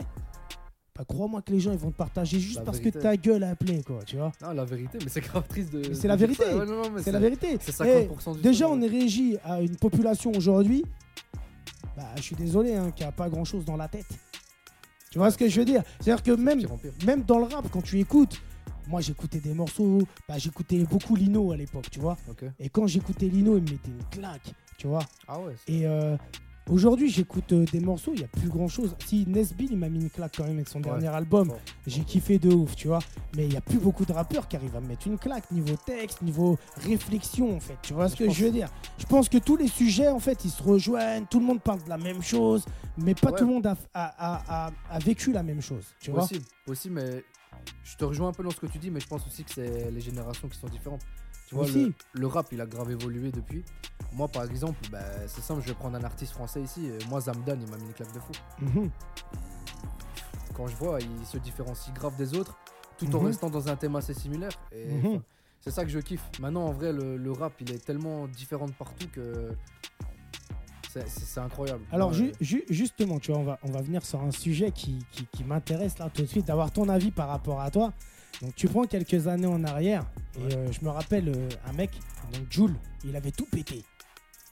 bah crois-moi que les gens ils vont te partager juste La parce vérité. que ta gueule a plaît quoi, tu vois. Non, la vérité, mais c'est grave triste de. C'est la vérité. Ouais, C'est la vérité. C'est Eh, 50% du déjà temps, on est régi à une population aujourd'hui, bah je suis désolé, hein, qui a pas grand chose dans la tête. Tu vois ce que je veux dire? C'est-à-dire que même, même dans le rap, quand tu écoutes, moi j'écoutais des morceaux, bah, j'écoutais beaucoup Lino à l'époque, tu vois. Et quand j'écoutais Lino, il me mettait une claque, tu vois. Ah ouais. Et euh, aujourd'hui, j'écoute euh, des morceaux, il n'y a plus grand chose. Si Nesbill, il m'a mis une claque quand même avec son Ouais. dernier album, j'ai kiffé de ouf, tu vois. Mais il n'y a plus beaucoup de rappeurs qui arrivent à me mettre une claque niveau texte, niveau réflexion, en fait. Tu vois ce Je que je veux dire? Je pense que tous les sujets, en fait, ils se rejoignent, tout le monde parle de la même chose, mais pas Ouais. tout le monde a, a- a- a- a vécu la même chose, tu vois. Possible, mais je te rejoins un peu dans ce que tu dis, mais je pense aussi que c'est les générations qui sont différentes. Tu vois, le, le rap, il a grave évolué depuis. Moi, par exemple, bah, c'est simple, je vais prendre un artiste français ici. Moi, Zamdan, il m'a mis une claque de fou. Mhm. Quand je vois, il se différencie grave des autres, tout en Mhm. restant dans un thème assez similaire. Et Mhm. c'est ça que je kiffe. Maintenant, en vrai, le, le rap, il est tellement différent de partout que c'est- c'est c'est incroyable. Alors Ouais. ju- ju- justement, tu vois, on va, on va venir sur un sujet qui, qui, qui m'intéresse là tout de suite, d'avoir ton avis par rapport à toi. Donc tu prends quelques années en arrière, et euh, je me rappelle euh, un mec, donc Jules, il avait tout pété.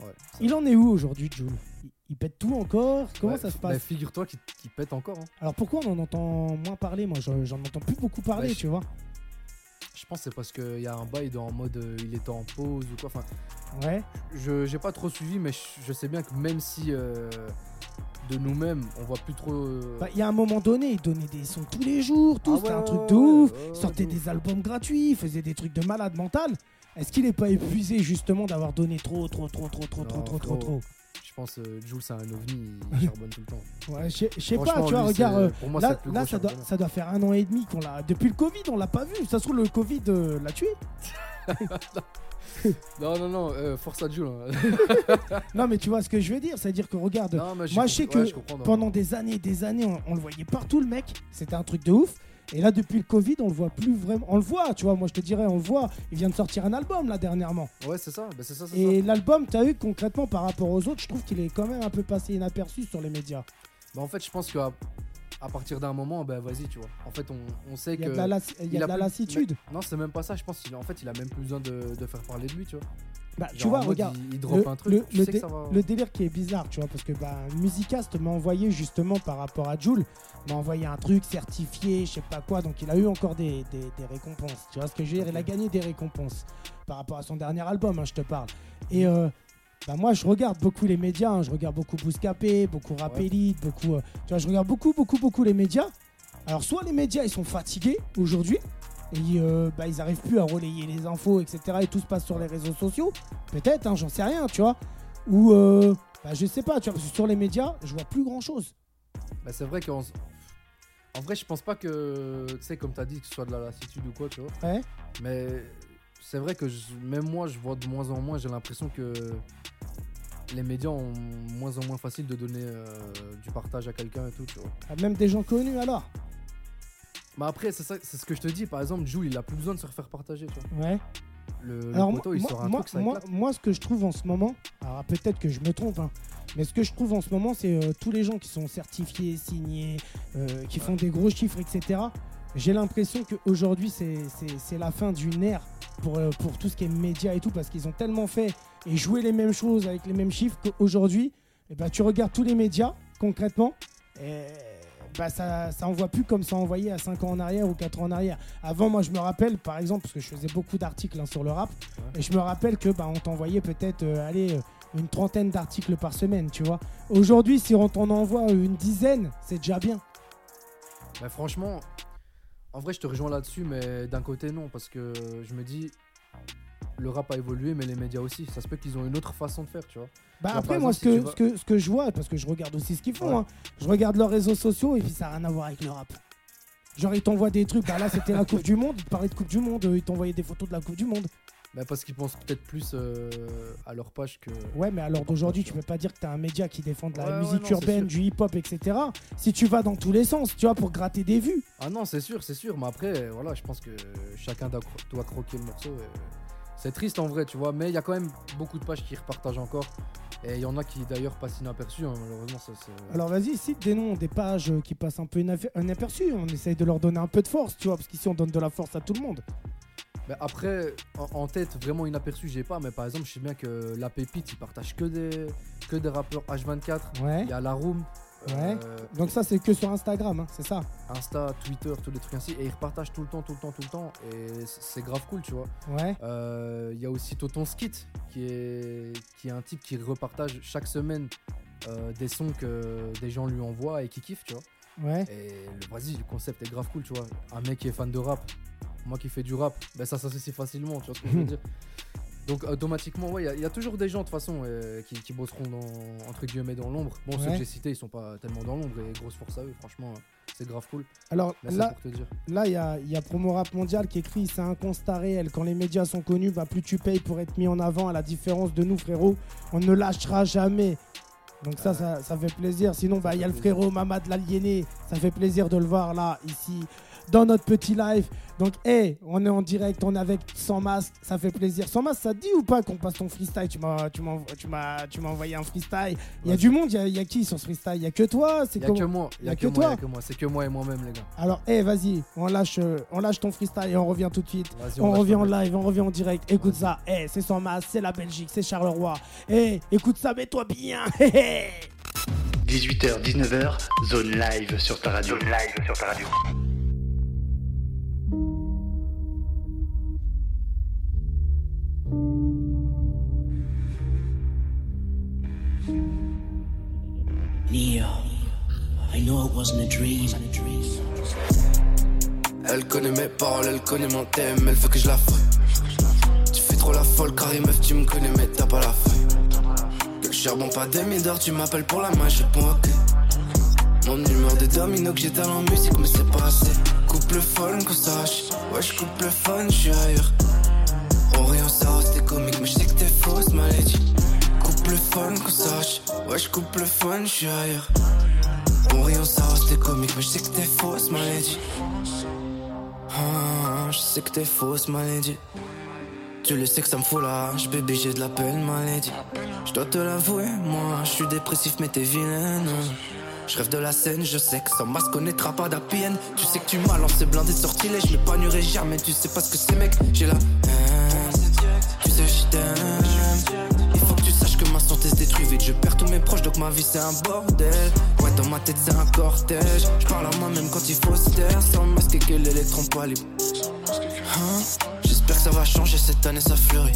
Ouais, Il en est où aujourd'hui, Jules il, il pète tout encore? Comment Ouais, ça se bah, passe? Figure-toi qu'il pète encore. hein. Alors pourquoi on en entend moins parler? Moi, je- j'en entends plus beaucoup parler, je- tu vois. Je pense que c'est parce qu'il y a un bail dans en mode euh, il était en pause ou quoi. Enfin, Ouais. je j'ai pas trop suivi, mais je, je sais bien que même si euh, de nous-mêmes on voit plus trop. euh, Bah, Il y a un moment donné, il donnait des sons tous les jours, tout, Ah c'était ouais, un ouais, truc ouais, de ouf. ouais, ouais, Il sortait de ouf. des albums gratuits, il faisait des trucs de malade mental. Est-ce qu'il est pas épuisé justement d'avoir donné trop, trop, trop, trop, trop, trop, Non, trop, trop, frérot. trop? Pense euh, Jules c'est un ovni, il charbonne tout le temps. Ouais, je sais- je pas, tu vois, lui, regarde, euh, pour moi, c'est là, le plus là gros ça, doit, charbonneur. ça doit faire un an et demi qu'on l'a. Depuis le Covid, on l'a pas vu. Ça se trouve, le Covid euh, l'a tué. Non, non, non, euh, force à Jules. hein. Non, mais tu vois ce que je veux dire C'est-à-dire que regarde, Non, mais j'ai moi je sais que ouais, comprends, non. pendant des années et des années, on, on le voyait partout, le mec. C'était un truc de ouf. Et là, depuis le Covid, on le voit plus vraiment. On le voit, tu vois. Moi, je te dirais, on le voit. Il vient de sortir un album là dernièrement. Ouais, c'est ça, bah, ça, Et l'album, tu as vu concrètement par rapport aux autres, je trouve qu'il est quand même un peu passé inaperçu sur les médias. Bah, en fait, je pense qu'à à partir d'un moment, bah vas-y, tu vois. En fait, on, on sait Il y a que. de la, il y a il de a la lassitude. Non, c'est même pas ça. Je pense qu'en fait, il a même plus besoin de, de faire parler de lui, tu vois. Bah, tu vois, regarde. Il, il un truc. le- le dé- va. Délire qui est bizarre, tu vois, parce que bah, Musicast m'a envoyé justement par rapport à Joule, m'a envoyé un truc certifié, je sais pas quoi, donc il a eu encore des, des- des récompenses. Tu vois ce que je veux dire Il a gagné des récompenses par rapport à son dernier album, hein, je te parle. Et euh, bah, moi, je regarde beaucoup les médias, hein, je regarde beaucoup Bouscapé, beaucoup Rap Ouais. Beaucoup. euh, tu vois, je regarde beaucoup, beaucoup, beaucoup les médias. Alors, soit les médias, ils sont fatigués aujourd'hui. Et euh, bah, ils arrivent plus à relayer les infos, etc. Et tout se passe sur les réseaux sociaux. Peut-être, hein, j'en sais rien, tu vois. Ou, euh, bah, je sais pas, tu vois, parce que sur les médias, je vois plus grand chose. Bah, c'est vrai qu'en en vrai, je pense pas que, tu sais, comme t'as dit, que ce soit de la lassitude ou quoi, tu vois. Ouais. Mais c'est vrai que je- même moi, je vois de moins en moins, j'ai l'impression que les médias ont moins en moins facile de donner euh, du partage à quelqu'un et tout, tu vois. Ah, Même des gens connus alors? Mais après, c'est ça- c'est ce que je te dis, par exemple, Jules, il a plus besoin de se refaire partager, tu vois. Ouais. Le, le Alors il moi, sort un moi, truc, ça moi, ce que je trouve en ce moment, alors peut-être que je me trompe, hein, mais ce que je trouve en ce moment, c'est euh, tous les gens qui sont certifiés, signés, euh, qui font des gros chiffres, etc. J'ai l'impression qu'aujourd'hui, c'est la fin d'une ère pour, euh, pour tout ce qui est médias et tout, parce qu'ils ont tellement fait et joué les mêmes choses avec les mêmes chiffres qu'aujourd'hui, eh ben, tu regardes tous les médias, concrètement, et bah, ça, ça envoie plus comme ça envoyait à 5 ans en arrière ou 4 ans en arrière. Avant, moi, je me rappelle, par exemple, parce que je faisais beaucoup d'articles hein, sur le rap, et je me rappelle que bah, on t'envoyait peut-être euh, allez, euh, une trentaine d'articles par semaine, tu vois. Aujourd'hui, si on t'en envoie une dizaine, c'est déjà bien. Mais franchement, en vrai, je te rejoins là-dessus, mais d'un côté, non, parce que je me dis, le rap a évolué, mais les médias aussi. Ça se peut qu'ils ont une autre façon de faire, tu vois. Bah Genre, après, moi, ce que, si ce, que, ce que je vois, parce que je regarde aussi ce qu'ils font, Ouais. hein, je regarde leurs réseaux sociaux et puis ça n'a rien à voir avec le rap. Genre, ils t'envoient des trucs, bah là, c'était la Coupe du Monde, ils te parlaient de Coupe du Monde, euh, ils t'envoyaient des photos de la Coupe du Monde. Mais parce qu'ils pensent peut-être plus euh, à leur page que. Ouais, mais alors d'aujourd'hui, tu peux pas dire que t'as un média qui défend de la Ouais, ouais, musique non, urbaine, du hip-hop, etc. Si tu vas dans tous les sens, tu vois, pour gratter des vues. Ah non, c'est sûr, c'est sûr. Mais après, voilà, je pense que chacun doit croquer le morceau. et C'est triste en vrai, tu vois. Mais il y a quand même beaucoup de pages qui repartagent encore. Et il y en a qui d'ailleurs passent inaperçus, hein, malheureusement. Ça, c'est- Alors vas-y, cite des noms, des pages euh, qui passent un peu inaperçues. On essaye de leur donner un peu de force, tu vois, parce qu'ici on donne de la force à tout le monde. Mais après, en, tête, vraiment inaperçu, j'ai pas. Mais par exemple, je sais bien que la pépite, il partage que des, que des rappeurs H24. Ouais. Il y a la room. Ouais. euh, Donc ça, c'est que sur Instagram, hein, c'est ça. Insta, Twitter, tous les trucs ainsi. Et ils repartagent tout le temps, tout le temps, tout le temps. Et c'est grave cool, tu vois. Ouais. Euh, Il y a aussi Toton Skit, qui est, qui est un type qui repartage chaque semaine euh, des sons que des gens lui envoient et qui kiffent, tu vois. Ouais. Et le, vas-y, le concept est grave cool, tu vois. Un mec qui est fan de rap, moi qui fais du rap, ben ça s'associe facilement, tu vois ce que je veux dire. Donc automatiquement, ouais, il y a- il y, a toujours des gens de toute façon euh, qui, qui bosseront dans, entre guillemets dans l'ombre. Bon, ceux que j'ai cités, ils sont pas tellement dans l'ombre et grosse force à eux, franchement, c'est grave cool. Alors Là, il y a, y a Promo Rap Mondial qui écrit c'est un constat réel. Quand les médias sont connus, bah, plus tu payes pour être mis en avant. À la différence de nous, frérot, on ne lâchera jamais. Donc ça, ça, ça fait plaisir. Sinon, bah, il y a le frérot Mamad l'aliéné. Ça fait plaisir de le voir là, ici, dans notre petit live. Donc, hey, on est en direct, on est avec Sans Masque, ça fait plaisir. Sans Masque, ça te dit ou pas qu'on passe ton freestyle? Tu m'as, tu m'as, tu m'as, tu m'as envoyé un freestyle. Il y a Ouais, du monde, il y a, il y a qui sur ce freestyle? Il y a que toi? C'est Il y a que moi, il y a que moi, il y a que moi. C'est que moi et moi-même, les gars. Alors, hey, vas-y, on lâche, euh, on lâche ton freestyle et on revient tout de suite. Vas-y, On revient en live, on revient en direct. Écoute ça, hey, c'est sans masque, c'est la Belgique, c'est Charleroi. Hey, écoute ça, mets-toi bien. Hey, hey. 18h, 19h, zone live sur ta radio. Zone live sur ta radio. Neo, I know it wasn't a dream. Elle connaît mes paroles, elle connaît mon thème, elle veut que je la fasse. Tu fais trop la folle, carré meuf, tu me connais, mais t'as pas la feuille. Que le charbon pas demi d'or, tu m'appelles pour la main, je réponds ok. Mon numéro de domino, que j'ai talent en musique, mais c'est pas assez. Coupe le fun, qu'on sache. Ouais, je coupe le fun, je suis ailleurs. Orion, ça c'était comique, mais je sais que t'es fausse, maladie. Ouais, je coupe le fun, je suis ailleurs. Orion, ça c'était comique, mais je sais que t'es fausse, maladie. Ah, je sais que t'es fausse, maladie. Tu le sais que ça me fout la rage, bébé, j'ai de la peine, maladie. Je dois te l'avouer, moi, je suis dépressif, mais t'es vilaine. Je rêve de la scène, je sais que sans masque, connaîtra pas d'APN. Tu sais que tu m'as lancé blindé de sortilège, je m'épanouirai jamais, tu sais pas ce que c'est, mec. J'ai la tu sais. Je perds tous mes proches, donc ma vie c'est un bordel. Ouais, dans ma tête c'est un cortège. Je parle à moi-même quand il faut se taire, sans masque et que l'électron pas. Hein? J'espère que ça va changer cette année, ça fleurit.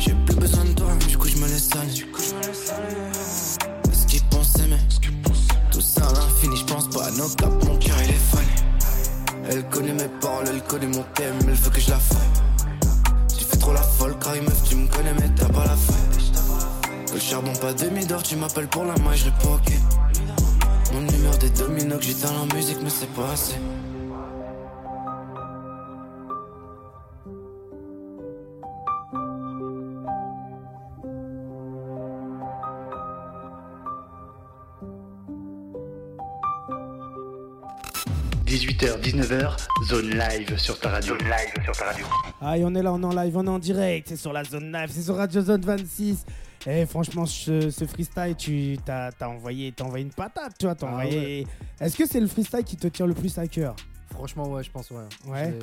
J'ai plus besoin de toi, du coup je me laisse aller. Est-ce qu'ils pensaient, mais tout ça à l'infini, je pense pas à nos caps, mon cœur il est fan. Elle connaît mes paroles, elle connaît mon thème, elle veut que je la fasse. Tu fais trop la folle, car meuf, tu me connais, mais t'as pas la feuille. Le charbon pas demi d'or, tu m'appelles pour la main, je réponds ok. Mon numéro des dominos, que j'ai dans la musique, mais c'est pas assez. – 18h, 19h, zone live sur ta radio. Zone live sur ta radio. Aïe, on est là, on est en live, on est en direct. C'est sur la zone live, c'est sur Radio Zone 26. Et franchement, ce, ce freestyle, tu t'as envoyé, t'as envoyé une patate, tu vois. t'as Ah envoyé... Est-ce que c'est le freestyle qui te tire le plus à cœur? Franchement, ouais, je pense, ouais. Ouais.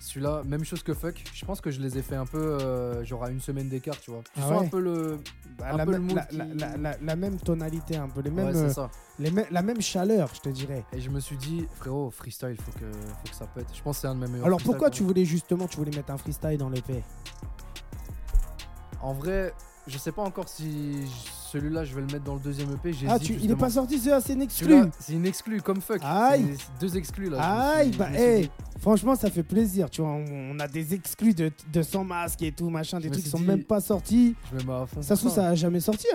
Celui-là, même chose que Fuck, je pense que je les ai fait un peu, euh, genre à une semaine d'écart, tu vois. Tu Ah sens ouais un peu le. Bah, Un la, peu le mood la, qui- la- la- la- la même tonalité, un peu les mêmes, Ouais, euh, ça. les la même chaleur, je te dirais. Et je me suis dit, frérot, freestyle, faut que, faut que ça pète. Je pense que c'est un de mes meilleurs. Alors pourquoi pour tu voulais justement, tu voulais mettre un freestyle dans l'EP En vrai, je sais pas encore si celui-là, je vais le mettre dans le deuxième EP. Ah, tu, il est pas sorti, c'est c'est une exclu. C'est une exclue comme fuck. Aïe. Deux exclus là. Aïe, suis- bah, hey, dit- franchement, ça fait plaisir, tu vois. On, on a des exclus de, de sans masque et tout, machin, des Je trucs qui sont dit- même pas sortis. Je me mets à fond. Ça se trouve, ça va jamais sortir.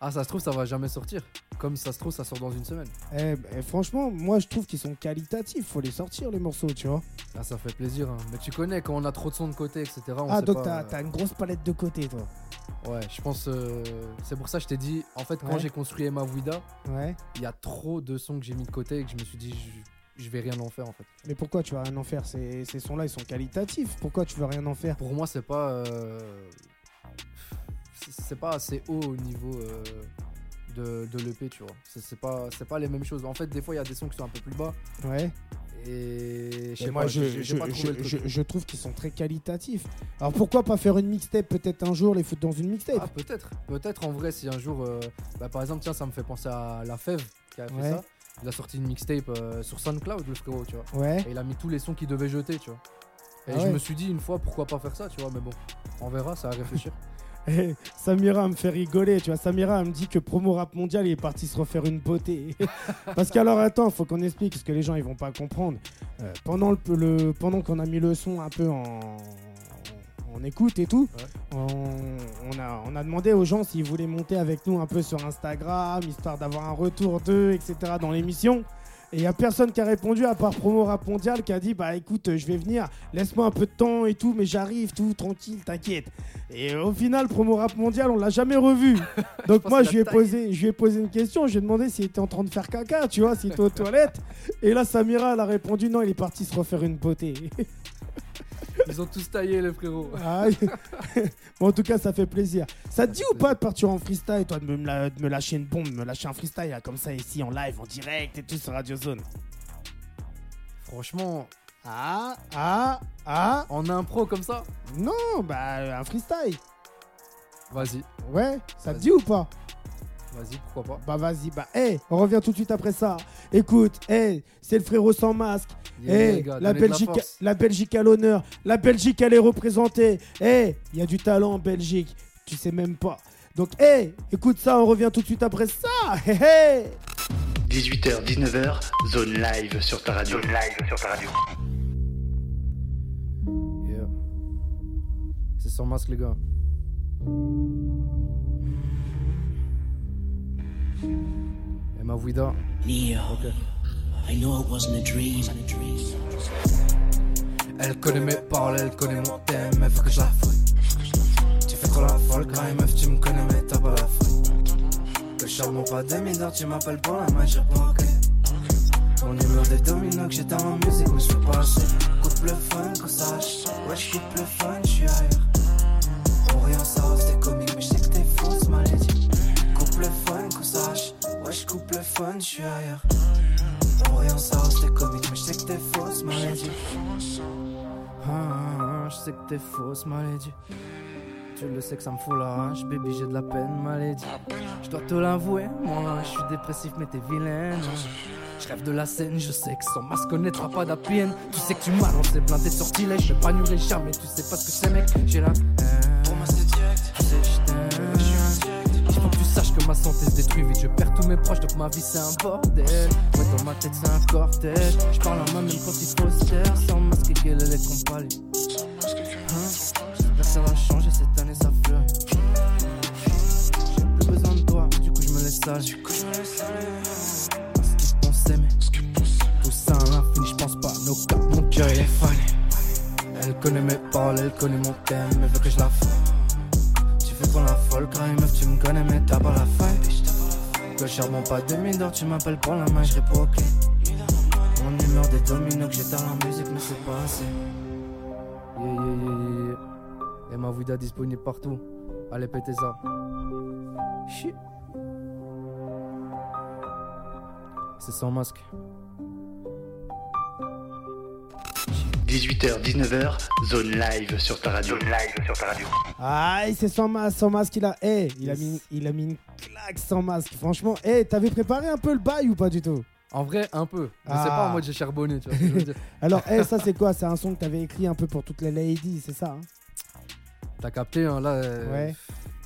Ah, ça se trouve, ça va jamais sortir. Comme ça se trouve, ça sort dans une semaine. Eh, eh, franchement, moi, je trouve qu'ils sont qualitatifs. Faut les sortir, les morceaux, tu vois. Ah, ça fait plaisir. hein. Mais tu connais, quand on a trop de sons de côté, etc. On ah, sait donc t'as euh, t'as une grosse palette de côté, toi. Ouais, je pense. euh, C'est pour ça que je t'ai dit, en fait, quand Ouais. j'ai construit Emma Ouais. il y a trop de sons que j'ai mis de côté et que je me suis dit, je, je vais rien en faire en fait. Mais pourquoi tu vas rien en faire? Ces, ces sons-là, ils sont qualitatifs. Pourquoi tu veux rien en faire? Pour moi, c'est pas. euh, c'est- pas assez haut au niveau euh, de, de l'EP, tu vois. C'est c'est pas, c'est pas les mêmes choses. En fait, des fois, il y a des sons qui sont un peu plus bas. Ouais. Et Et moi, pas, je, je, pas trouvé je- le truc. je- je trouve qu'ils sont très qualitatifs. Alors pourquoi pas faire une mixtape peut-être un jour, les foutre dans une mixtape? Ah, peut-être. Peut-être en vrai, si un jour. euh, bah, par exemple, tiens, ça me fait penser à La Fève qui a fait Ouais. ça. Il a sorti une mixtape euh, sur SoundCloud, le frérot, tu vois. Ouais. Et il a mis tous les sons qu'il devait jeter, tu vois. Et Ah je me suis dit une fois, pourquoi pas faire ça, tu vois. Mais bon, on verra, ça à réfléchir. Eh, Samira me fait rigoler, tu vois. Samira elle me dit que Promo Rap Mondial il est parti se refaire une beauté. parce qu'alors attends, faut qu'on explique parce que les gens ils vont pas comprendre. Euh, pendant le, le- pendant qu'on a mis le son un peu en, en écoute et tout, on, on a, on a demandé aux gens s'ils voulaient monter avec nous un peu sur Instagram, histoire d'avoir un retour d'eux, etc. dans l'émission. Et il y a personne qui a répondu à part Promo Rap Mondial qui a dit bah écoute, je vais venir, laisse-moi un peu de temps et tout, mais j'arrive, tout tranquille, t'inquiète. Et au final, Promo Rap Mondial, on l'a jamais revu. Donc moi, je lui, ai posé, je lui ai posé une question, je lui ai demandé s'il était en train de faire caca, tu vois, s'il était aux toilettes. Et là, Samira, elle a répondu non, il est parti se refaire une beauté. Ils ont tous taillé, les frérots. Ah, bon, en tout cas, ça fait plaisir. Ça te dit ou pas de partir en freestyle, toi, de me, la- de me lâcher une bombe, de me lâcher un freestyle là, comme ça ici en live, en direct et tout sur Radio Zone? Franchement, Ah, ah, ah. en impro comme ça, Non, bah un freestyle. vas-y, Ouais, ça te dit ou pas? Vas-y, pourquoi pas. Bah vas-y, bah hey, on revient tout de suite après ça. Écoute, hey, c'est le frérot sans masque. Yeah, Hey, les gars, la Belgique, la Belgique à l'honneur. La Belgique, elle est représentée. Hey, il y a du talent en Belgique. Tu sais même pas. Donc, hey, écoute ça, on revient tout de suite après ça. Hey, hey. 18h, 19h, zone live sur ta radio. Zone live sur ta radio. Yeah. C'est sans masque, les gars. Et ma Ouida. Neo, Ok. I know it wasn't a dream. Elle connaît mes paroles, elle connaît mon thème, elle veut que je la fouille. Tu fais trop la folle, graille, meuf, tu me connais, mais t'as pas la fouille. Que charbon pas de mineur, tu m'appelles pour la main, je réponds ok. Mon numéro des dominos, que j'étais en musique, mais je suis pas assez. Coupe le fun, qu'on sache. Ouais, je coupe le fun, je suis ailleurs. Je fun, je suis ailleurs. Pour rien, ça reste des comiques, mais je sais que t'es fausse, maladie. Ah, ah, ah, je sais que t'es fausse, maladie. Tu le sais que ça me fout la rage, baby, j'ai de la peine, maladie. Je dois te l'avouer, moi, je suis dépressif, mais t'es vilaine. Je rêve de la scène, je sais que sans masque on connaîtra pas d'APN. Tu sais que tu m'as lancé plein tes sortilèges, je m'épanouirai jamais, tu sais pas ce que c'est, mec. J'ai la haine. Que ma santé se détruit vite. Je perds tous mes proches, donc ma vie c'est un bordel. Ouais, dans ma tête c'est un cortège. Je parle à moi-même quand il faut se taire. Sans masque et qu'elle est compagnie. Hein? Que ça va changer cette année, ça fleurit. J'ai plus besoin de toi, du coup je me laisse aller. Parce qu'ils vont s'aimer. Tout ça à l'infini, je pense pas nos cas. Mon cœur il est fané. Elle connaît mes paroles, elle connaît mon thème, elle veut que je la fasse. Tu fais pour la folle, crime, meuf, tu me connais, mais t'as pas la faille. Le charbon pas de mine d'or, tu m'appelles pour la main, je réponds ok. Mon humeur des dominos, que dans la musique, mais c'est pas assez. Yeah, yeah, yeah, yeah. Et ma Ouida disponible partout. Allez, pétez ça. C'est sans masque. 18h, 19h, zone live sur ta radio. Zone live sur ta radio. Ah, c'est sans masque, sans masque, il a, hey, il, a Yes. mis, il a mis une claque sans masque. Franchement, hey, t'avais préparé un peu le bail ou pas du tout? En vrai, un peu. Mais Ah. c'est pas en mode j'ai charbonné, tu vois ce que je veux dire. Alors, hey, ça c'est quoi? C'est un son que t'avais écrit un peu pour toutes les ladies, c'est ça hein? T'as capté, hein, là. euh, Ouais.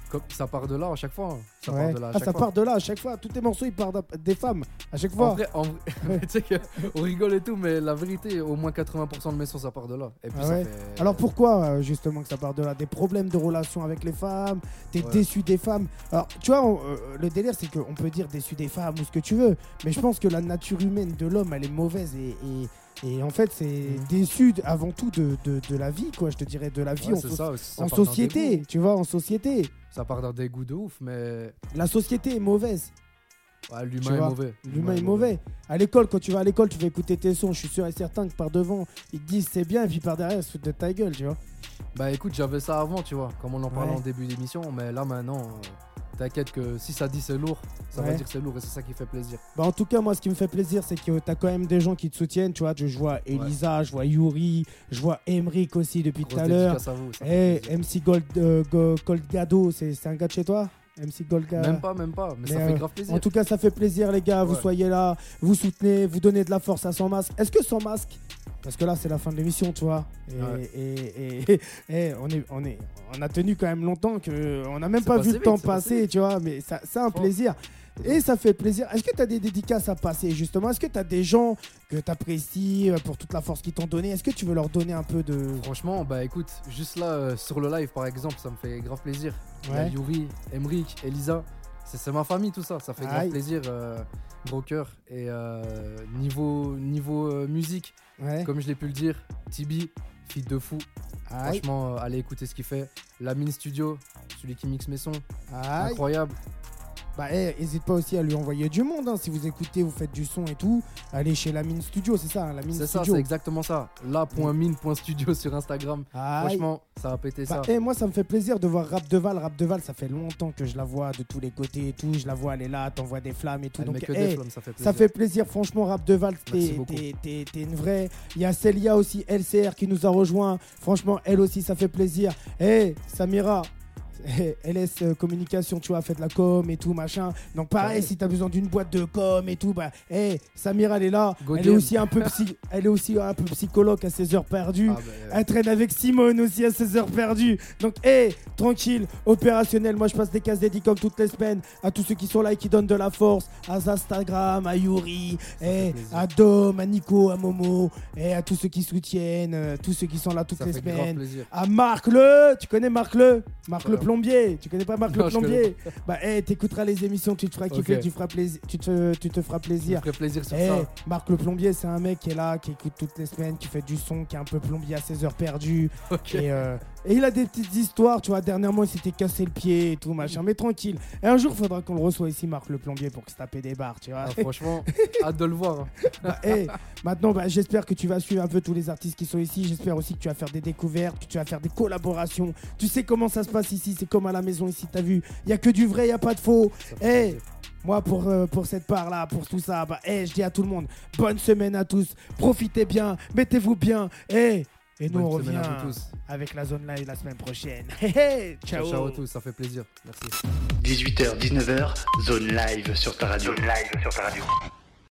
Comme- ça part de là à chaque fois. hein. Ça Ouais. part de là à ah, chaque ça fois. part de là à chaque fois. Tous tes morceaux, ils partent des femmes à chaque En fois. vrai, en vrai- mais tu sais qu'on rigole et tout, mais la vérité, au moins 80% de mes sons, ça part de là. Et puis Ah ça ouais fait- Alors pourquoi euh, justement que ça part de là? Des problèmes de relation avec les femmes T'es déçu des femmes Alors tu vois, on- euh, le délire c'est qu'on peut dire déçu des femmes ou ce que tu veux, mais je pense que la nature humaine de l'homme elle est mauvaise et, et- et en fait c'est Mhm. déçu avant tout de, de- de la vie quoi, je te dirais de la vie Ouais, en, ça, ça société, tu vois, en société. Ça part d'un dégoût de ouf, mais La société est mauvaise. ouais, l'humain est mauvais. L'humain est mauvais. À l'école, quand tu vas à l'école, tu vas écouter tes sons. Je suis sûr et certain que par devant, ils te disent c'est bien, et puis par derrière, ils se foutent de ta gueule, tu vois. Bah écoute, j'avais ça avant, tu vois, comme on en parlait Ouais. en début d'émission, mais là maintenant, euh, t'inquiète que si ça dit c'est lourd, ça Ouais. veut dire que c'est lourd et c'est ça qui fait plaisir. Bah, en tout cas, moi, ce qui me fait plaisir, c'est que t'as quand même des gens qui te soutiennent. Tu vois, je vois Elisa, je vois Yuri, je vois Emric aussi depuis tout à l'heure. ça Eh. MC Gold, euh, Go- Goldgado, c'est un gars de chez toi MC Goldgado? Même pas, même pas, mais, ça fait euh, grave plaisir. En tout cas, ça fait plaisir, les gars. Vous soyez là, vous soutenez, vous donnez de la force à Sans Masque. Est-ce que Sans Masque, parce que là, c'est la fin de l'émission, tu vois, et, Ouais. et- et- et on, est, on, est, on a tenu quand même longtemps que on n'a même pas vu le vite, temps passé passer, tu vois, mais ça- c'est un plaisir. Et ça fait plaisir. Est-ce que tu as des dédicaces à passer, justement? Est-ce que tu as des gens que tu apprécies pour toute la force qu'ils t'ont donnée? Est-ce que tu veux leur donner un peu de. Franchement, bah écoute, juste là, euh, sur le live par exemple, ça me fait grave plaisir. Il y a Ouais. Yuri, Emric, Elisa. C'est ma famille tout ça, ça fait Aïe. plaisir, euh, gros cœur. Et euh, niveau, niveau euh, musique, Ouais. comme je l'ai pu le dire, Tibi, fille de fou. Aïe. Franchement, euh, allez écouter ce qu'il fait. La Mine Studio, celui qui mixe mes sons, Aïe. incroyable. Bah, eh, hésite pas aussi à lui envoyer du monde. hein. Si vous écoutez, vous faites du son et tout, allez chez la Mine Studio, c'est ça, hein, la Mine C'est ça, c'est exactement ça. La.mine.studio sur Instagram. Aïe. Franchement, ça va péter Bah, ça. eh, moi, ça me fait plaisir de voir Rap Deval. Rap Deval, ça fait longtemps que je la vois de tous les côtés et tout. Je la vois, elle est là, t'envoies des flammes et tout. Elle Donc, met que eh, des flammes, ça fait plaisir. ça fait plaisir, franchement, Rap Deval, t'es une vraie. Il y a Célia aussi, LCR, qui nous a rejoint. Franchement, elle aussi, ça fait plaisir. Eh, Samira. Eh, LS euh, Communication, tu vois, fait de la com et tout, machin. Donc, pareil, Ouais. si t'as besoin d'une boîte de com et tout, bah, eh, Samira, elle est là. Go elle est aussi un peu psy- elle est aussi un peu psychologue à ses heures perdues. Ah, bah, Elle traîne avec Simone aussi à ses heures perdues. Donc, hé, tranquille, opérationnel. Moi, je passe des cases dédiées comme toutes les semaines à tous ceux qui sont là et qui donnent de la force. À Instagram, à Yuri, eh, plaisir. à Dom, à Nico, à Momo, et à tous ceux qui soutiennent, euh, tous ceux qui sont là toutes ça les semaines. plaisir. À Marc Le, tu connais Marc Le Marc le. Plombier, tu connais pas Marc Non, le plombier Bah, eh, t'écouteras les émissions, tu te feras kiffer, tu, feras plaisir, tu, te, tu te feras plaisir. sur Eh, ça. Marc le plombier, c'est un mec qui est là, qui écoute toutes les semaines, qui fait du son, qui est un peu plombier à ses heures perdues. Et, euh, et il a des petites histoires, tu vois. Dernièrement, il s'était cassé le pied et tout, machin. Mais tranquille. Et un jour, faudra qu'on le reçoive ici, Marc le plombier, pour se taper des barres, tu vois. Ah, franchement, hâte de le voir. hein. Bah, eh, maintenant, bah, j'espère que tu vas suivre un peu tous les artistes qui sont ici. J'espère aussi que tu vas faire des découvertes, que tu vas faire des collaborations. Tu sais comment ça se passe ici, c'est comme à la maison ici, t'as vu. Il y a que du vrai, il y a pas de faux. Fait Eh, moi, pour, euh, pour cette part-là, pour tout ça, bah, eh, je dis à tout le monde, bonne semaine à tous. Profitez bien, mettez-vous bien. Eh, et nous, Bonne on revient tous. avec la zone live la semaine prochaine. Hé hé, ciao. Ciao, ciao à tous, ça fait plaisir. Merci. 18h, 19h, zone live sur ta radio. Zone live sur ta radio.